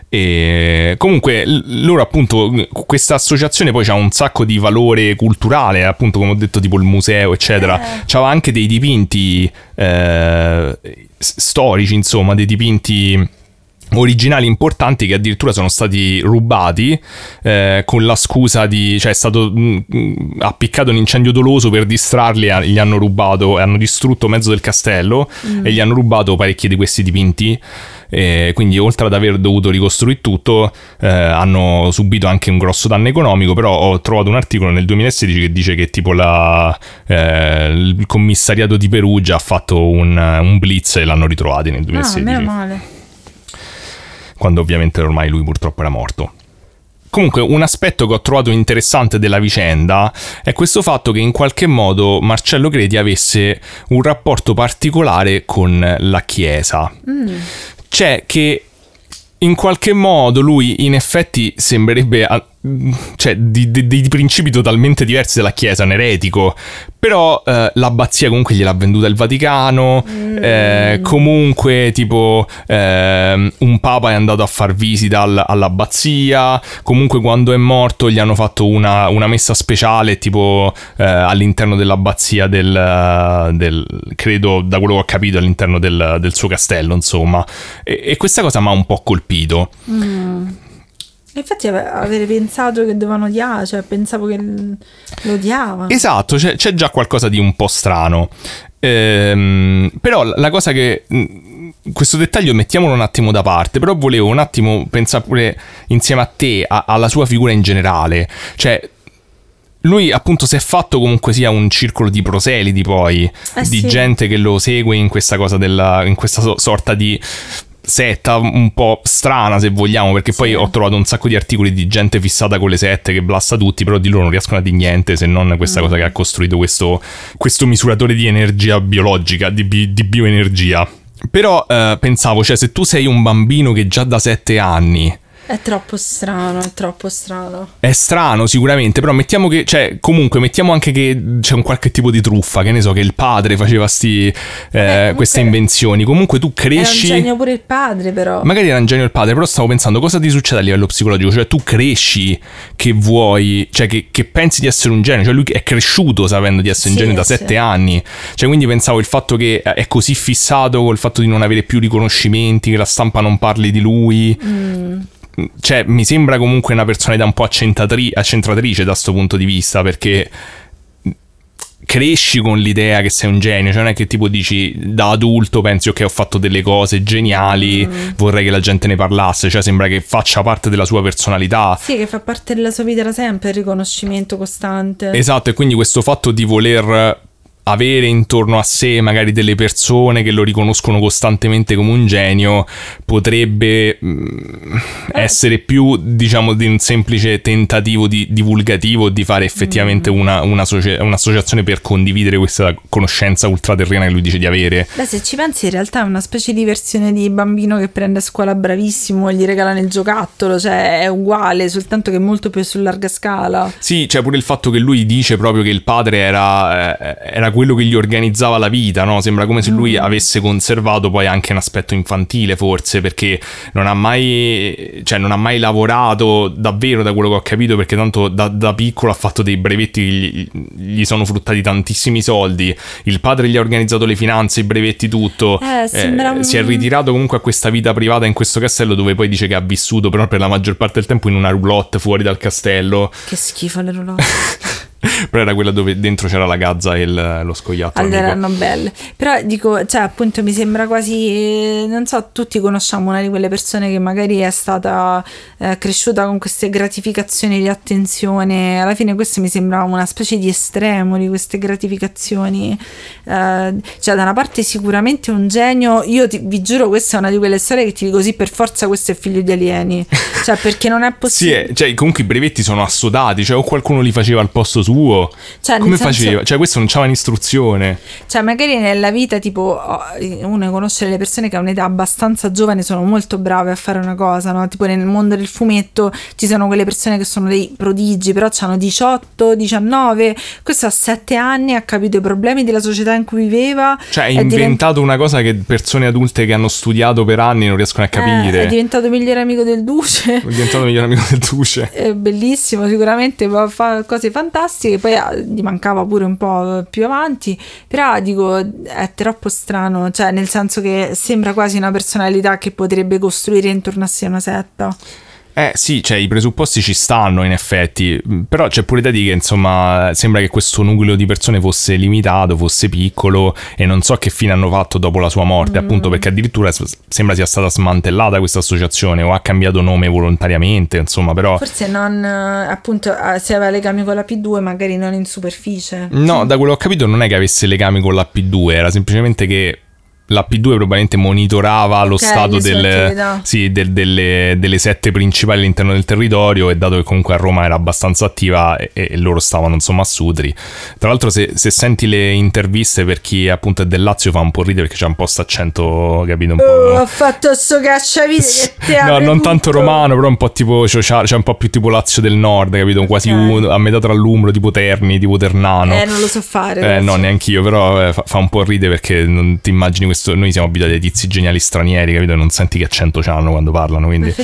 E comunque loro appunto questa associazione poi ha un sacco di valore culturale, appunto come ho detto tipo il museo eccetera, eh. c'aveva anche dei dipinti eh, storici insomma, dei dipinti originali importanti che addirittura sono stati rubati eh, con la scusa di cioè è stato mh, mm, mm, appiccato un incendio doloso per distrarli gli hanno rubato e hanno distrutto mezzo del castello mm. e gli hanno rubato parecchi di questi dipinti. E quindi oltre ad aver dovuto ricostruire tutto eh, hanno subito anche un grosso danno economico però ho trovato un articolo nel 2016 che dice che tipo la, eh, il commissariato di Perugia ha fatto un, un blitz e l'hanno ritrovati nel 2016 ah, meno male quando ovviamente ormai lui purtroppo era morto. Comunque, un aspetto che ho trovato interessante della vicenda è questo fatto che in qualche modo Marcello Creti avesse un rapporto particolare con la Chiesa. Mm. Cioè che in qualche modo lui in effetti sembrerebbe cioè, di, di, di, principi totalmente diversi dalla Chiesa, un eretico. Però eh, l'abbazia comunque gliel'ha venduta il Vaticano. Mm. Eh, comunque, tipo, eh, un papa è andato a far visita all, all'abbazia. Comunque, quando è morto, gli hanno fatto una, una messa speciale, tipo eh, all'interno dell'abbazia del, del, credo, da quello che ho capito, all'interno del, del suo castello, insomma. E, e questa cosa mi ha un po' colpito. Mm. Infatti avere pensato che dovevano odiare, cioè pensavo che lo odiavano. Esatto, c'è, c'è, già qualcosa di un po' strano. Ehm, però la cosa che... Questo dettaglio mettiamolo un attimo da parte, però volevo un attimo pensare pure insieme a te, a, alla sua figura in generale. Cioè, lui appunto si è fatto comunque sia un circolo di proseliti poi, eh di sì. gente che lo segue in questa cosa della, in questa so- sorta di setta un po' strana se vogliamo perché sì. poi ho trovato un sacco di articoli di gente fissata con le sette che blasta tutti però di loro non riescono a dire niente se non questa mm. cosa che ha costruito questo, questo, misuratore di energia biologica di, bi, di bioenergia però eh, pensavo cioè se tu sei un bambino che già da sette anni è troppo strano, è troppo strano. È strano sicuramente, però mettiamo che, cioè, comunque mettiamo anche che c'è un qualche tipo di truffa, che ne so, che il padre faceva sti, eh, queste invenzioni. Comunque tu cresci... Era un genio pure il padre però. Magari era un genio il padre, però stavo pensando cosa ti succede a livello psicologico, cioè tu cresci che vuoi, cioè che, che pensi di essere un genio, cioè lui è cresciuto sapendo di essere sì, un genio da sì. sette anni. Cioè quindi pensavo il fatto che è così fissato col fatto di non avere più riconoscimenti, che la stampa non parli di lui. Mm cioè, mi sembra comunque una personalità un po' accentratri- accentratrice da questo punto di vista, perché cresci con l'idea che sei un genio, cioè non è che tipo dici da adulto pensi ok ho fatto delle cose geniali, mm. vorrei che la gente ne parlasse, cioè sembra che faccia parte della sua personalità. Sì, che fa parte della sua vita da sempre, il riconoscimento costante. Esatto, e quindi questo fatto di voler avere intorno a sé magari delle persone che lo riconoscono costantemente come un genio potrebbe mm, eh. essere più diciamo di un semplice tentativo di divulgativo di fare effettivamente mm. una, una socia- un'associazione per condividere questa conoscenza ultraterrena che lui dice di avere beh se ci pensi in realtà è una specie di versione di bambino che prende a scuola bravissimo e gli regalano il giocattolo cioè è uguale soltanto che molto più su larga scala sì c'è pure il fatto che lui dice proprio che il padre era, eh, era quello che gli organizzava la vita, no? Sembra come se lui mm. avesse conservato poi anche un aspetto infantile, forse, perché non ha mai, cioè, non ha mai lavorato davvero, da quello che ho capito, perché tanto da, da piccolo ha fatto dei brevetti gli, gli, sono fruttati tantissimi soldi. Il padre gli ha organizzato le finanze, i brevetti, tutto. Eh, sembra... eh, si è ritirato comunque a questa vita privata in questo castello, dove poi dice che ha vissuto, però per la maggior parte del tempo in una roulotte fuori dal castello. Che schifo le roulotte. Però era quella dove dentro c'era la gazza e il- lo scoiattolo. Allora amico. erano belle. Però dico, cioè, appunto, mi sembra quasi. eh, Non so, tutti conosciamo una di quelle persone che magari è stata eh, cresciuta con queste gratificazioni di attenzione. Alla fine, questo mi sembra una specie di estremo di queste gratificazioni. Eh, cioè, da una parte, sicuramente un genio. Io ti- vi giuro, questa è una di quelle storie che ti dico così per forza, questo è figlio di alieni. Cioè, perché non è Sì, possibile. eh, cioè, comunque i brevetti sono assodati, cioè o qualcuno li faceva al posto suo. Cioè, Come senso- faceva? Cioè, questo non c'aveva un'istruzione. Cioè, magari nella vita, tipo, uno conosce delle persone che a un'età abbastanza giovane sono molto brave a fare una cosa, no? Tipo nel mondo del fumetto ci sono quelle persone che sono dei prodigi, però hanno 18, 19, questo a 7 anni ha capito i problemi della società in cui viveva. Cioè, hai è divent- inventato una cosa che persone adulte che hanno studiato per anni non riescono a eh, capire. è diventato migliore amico del duce. È diventato migliore amico del Duce. È bellissimo, sicuramente fa cose fantastiche. Poi ah, gli mancava pure un po' più avanti. Però dico, è troppo strano, cioè, nel senso che sembra quasi una personalità che potrebbe costruire intorno a sé una setta. Eh sì, cioè i presupposti ci stanno in effetti, però c'è pure da dire che insomma sembra che questo nucleo di persone fosse limitato, fosse piccolo e non so che fine hanno fatto dopo la sua morte, appunto perché addirittura sembra sia stata smantellata questa associazione o ha cambiato nome volontariamente, insomma però... Forse non, appunto, eh, se aveva legami con la P2, magari non in superficie. No, da quello che ho capito non è che avesse legami con la P2, era semplicemente che la P2 probabilmente monitorava lo Ok, stato attività. sì, del- delle, delle sette principali all'interno del territorio e dato che comunque a Roma era abbastanza attiva e, e loro stavano insomma a Sutri. Tra l'altro se, se senti le interviste per chi appunto è del Lazio fa un po' ridere perché c'è un po' sto accento, capito? Un po'... Oh, ho fatto sto cacciavite che te No, non tanto romano, però un po' tipo cioè un po' più tipo Lazio del Nord, capito? Quasi un- a metà tra l'Umbro, tipo Terni, tipo Ternano. Eh, non lo so fare. Eh, no, neanche io, però eh, fa, fa un po' ridere perché non ti immagini questo. Noi siamo abituati ai tizi geniali stranieri, capito? Non senti che accento c'hanno quando parlano. Quindi.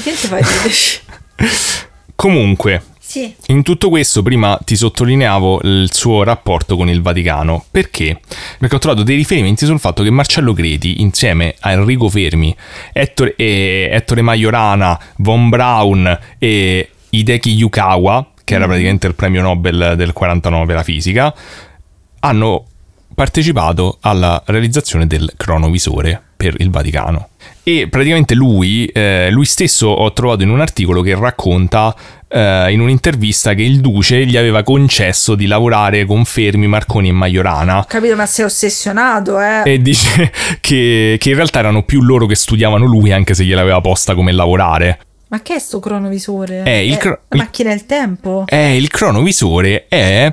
Comunque, Sì. in tutto questo, prima ti sottolineavo il suo rapporto con il Vaticano. Perché? Perché ho trovato dei riferimenti sul fatto che Marcello Creti, insieme a Enrico Fermi, Ettore, e Ettore Majorana, Von Braun e Hideki Yukawa, che era praticamente il premio Nobel del 49 per la fisica, hanno partecipato alla realizzazione del cronovisore per il Vaticano. E praticamente lui, eh, lui stesso ho trovato in un articolo che racconta eh, in un'intervista che il duce gli aveva concesso di lavorare con Fermi, Marconi e Majorana capito, ma sei ossessionato, eh. e dice che, che in realtà erano più loro che studiavano lui anche se gliel'aveva posta come lavorare. Ma che è sto cronovisore? Eh, il cro- la macchina del tempo? Eh, il cronovisore è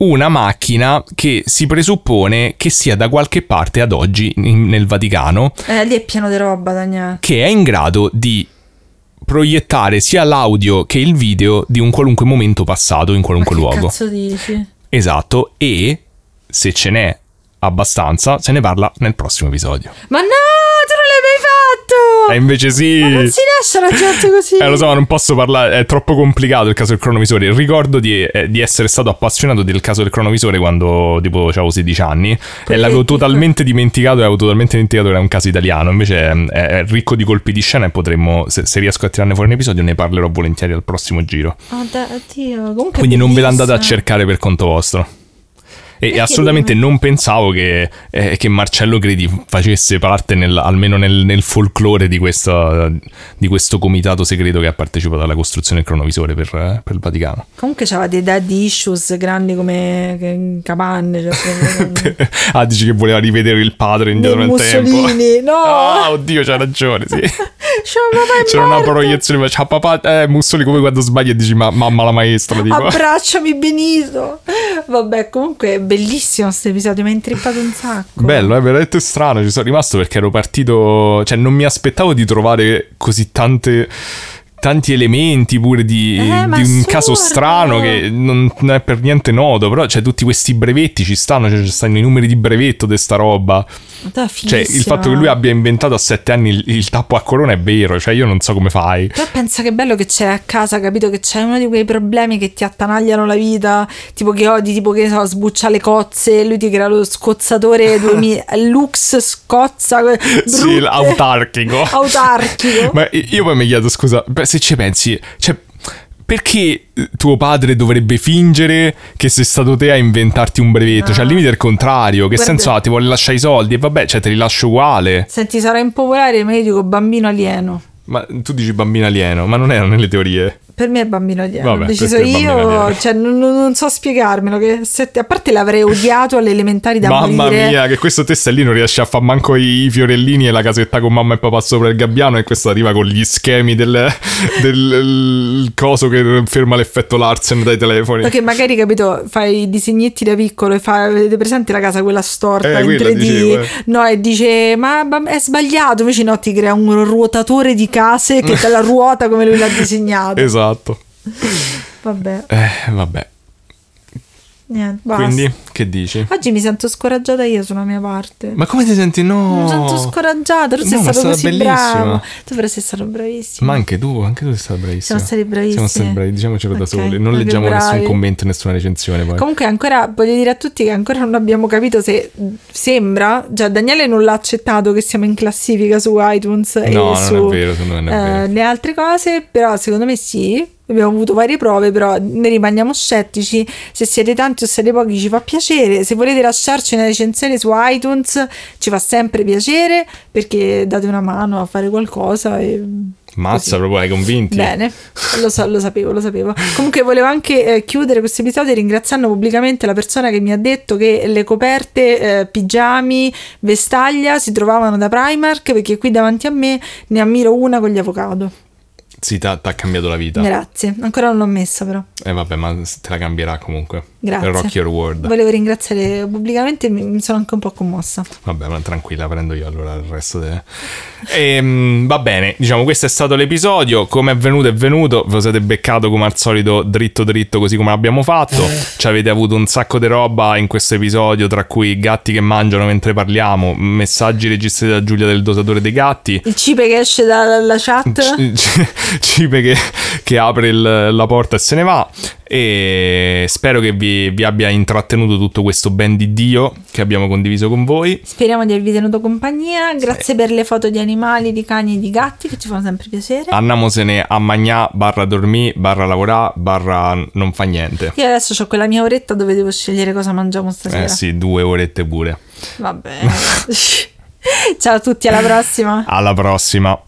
una macchina che si presuppone che sia da qualche parte ad oggi in- nel Vaticano Eh, lì è pieno di roba, Daniele. che è in grado di proiettare sia l'audio che il video di un qualunque momento passato in Ma qualunque che luogo. cazzo dici? Esatto, e se ce n'è abbastanza, se ne parla nel prossimo episodio. Ma no, tu fatto! E invece sì. Ma non si lascia la gente così. Eh, lo so, non posso parlare, è troppo complicato il caso del cronovisore. Ricordo di, eh, di essere stato appassionato del caso del cronovisore quando tipo avevo 16 anni e l'avevo totalmente dimenticato e avevo totalmente dimenticato che era un caso italiano. Invece mm, è, è ricco di colpi di scena e potremmo, se, se riesco a tirarne fuori un episodio, ne parlerò volentieri al prossimo giro. Oh, da- Dio, comunque Quindi non ve l'andate a cercare per conto vostro. E assolutamente non pensavo che, eh, che Marcello Credi facesse parte nel- almeno nel, nel folklore di, questa- di questo comitato segreto che ha partecipato alla costruzione del cronovisore per, eh, per il Vaticano. Comunque c'aveva dei daddy issues grandi come capanne. Cioè, proprio- ah, dici che voleva rivedere il padre indietro nel tempo. Mussolini, no! Ah, oddio, c'ha ragione, sì. C'era una proiezione, c'ha papà, eh, Mussolini come quando sbagli e dici ma, mamma la maestra, tipo. Abbracciami Benito. Vabbè, comunque bellissimo questo episodio, mi ha intrippato un sacco. Bello, è veramente strano. Ci sono rimasto perché ero partito. Cioè, non mi aspettavo di trovare così tante. Tanti elementi pure di, Eh, di un assurdo. caso strano che non, non è per niente noto. Però, cioè, tutti questi brevetti ci stanno. Cioè, ci stanno i numeri di brevetto di sta roba. Cioè, il fatto che lui abbia inventato a sette anni il, il tappo a corona è vero. Cioè, io non so come fai. Però pensa che bello che c'è a casa, capito? Che c'è uno di quei problemi che ti attanagliano la vita, tipo che odi, tipo che so, sbuccia le cozze, lui ti crea lo scozzatore 2000, Lux scozza, Sì, brutte, l'autarchico. autarchico. Ma io poi mi chiedo, scusa, beh, se ci pensi, cioè, perché tuo padre dovrebbe fingere che sei stato te a inventarti un brevetto? No. Cioè, al limite è il contrario. Che Guarda- senso ha? Ti vuole lasciare i soldi? E vabbè, cioè, te li lascio uguale. Senti, sarà impopolare, ma io dico bambino alieno. Ma tu dici bambino alieno, ma non erano nelle teorie. Per me è bambino alieno. Vabbè, Ho deciso io, cioè, non, non- so spiegarmelo. Che se- a parte l'avrei odiato alle elementari da Mamma morire. mia, che questo te stai lì non riesci a fare manco i fiorellini e la casetta con mamma e papà sopra il gabbiano e questo arriva con gli schemi del, del coso che ferma l'effetto Larsen dai telefoni. Perché magari, capito, fai i disegnetti da piccolo e fai, avete presente la casa quella storta Eh, in quella 3D? dicevo, eh. No, e dice, ma ma è sbagliato, invece no, ti crea un ruotatore di case che te la ruota come lui l'ha disegnato. Esatto. Vabbè, Eh, vabbè. niente, basta. Quindi, che dici? Oggi mi sento scoraggiata io sulla mia parte. Ma come ti senti? No. Mi sento scoraggiata, tu sei No, è stato stata così bellissima. bravo. Tu però sei stato bravissimo. Ma anche tu, anche tu sei stato bravissimo. Siamo stati bravissimi. Siamo stati bravi, diciamocelo da Ok, soli. Non proprio leggiamo bravi. nessun commento, nessuna recensione poi. Comunque ancora voglio dire a tutti che ancora non abbiamo capito se sembra, già Daniele non l'ha accettato che siamo in classifica su iTunes no, e non su è vero, secondo me non è eh, vero. le altre cose, però secondo me sì. Abbiamo avuto varie prove, però ne rimaniamo scettici. Se siete tanti o siete pochi ci fa piacere. Se volete lasciarci una recensione su iTunes ci fa sempre piacere perché date una mano a fare qualcosa e Mazza, proprio hai convinti. Bene, lo, so- lo sapevo, lo sapevo. Comunque volevo anche eh, chiudere questo episodio ringraziando pubblicamente la persona che mi ha detto che le coperte, eh, pigiami, vestaglia si trovavano da Primark perché qui davanti a me ne ammiro una con gli avocado. Sì, ti ha cambiato la vita. Grazie, ancora non l'ho messa però. Eh vabbè, ma te la cambierà comunque. Grazie. Rock your world. Volevo ringraziare pubblicamente, mi, sono anche un po' commossa. Vabbè, ma tranquilla, prendo io allora il resto. De... Ehm, va bene, diciamo, questo è stato l'episodio. Come è venuto, è venuto. Ve lo siete beccato come al solito, dritto dritto, così come l'abbiamo fatto. Ci avete avuto un sacco di roba in questo episodio, tra cui gatti che mangiano mentre parliamo, messaggi registrati da Giulia del dosatore dei gatti. Il cipe che esce dalla chat. C- c- Cipe che, che apre il- la porta e se ne va. E spero che vi, vi abbia intrattenuto tutto questo ben di Dio che abbiamo condiviso con voi. Speriamo di avervi tenuto compagnia. Grazie per le foto di animali, di cani e di gatti che ci fanno sempre piacere. Andiamosene a magnà, barra dormì, barra lavorà, barra non fa niente. Io adesso ho quella mia oretta dove devo scegliere cosa mangiamo stasera. Eh sì, due orette pure. Vabbè. Ciao a tutti, alla prossima. Alla prossima.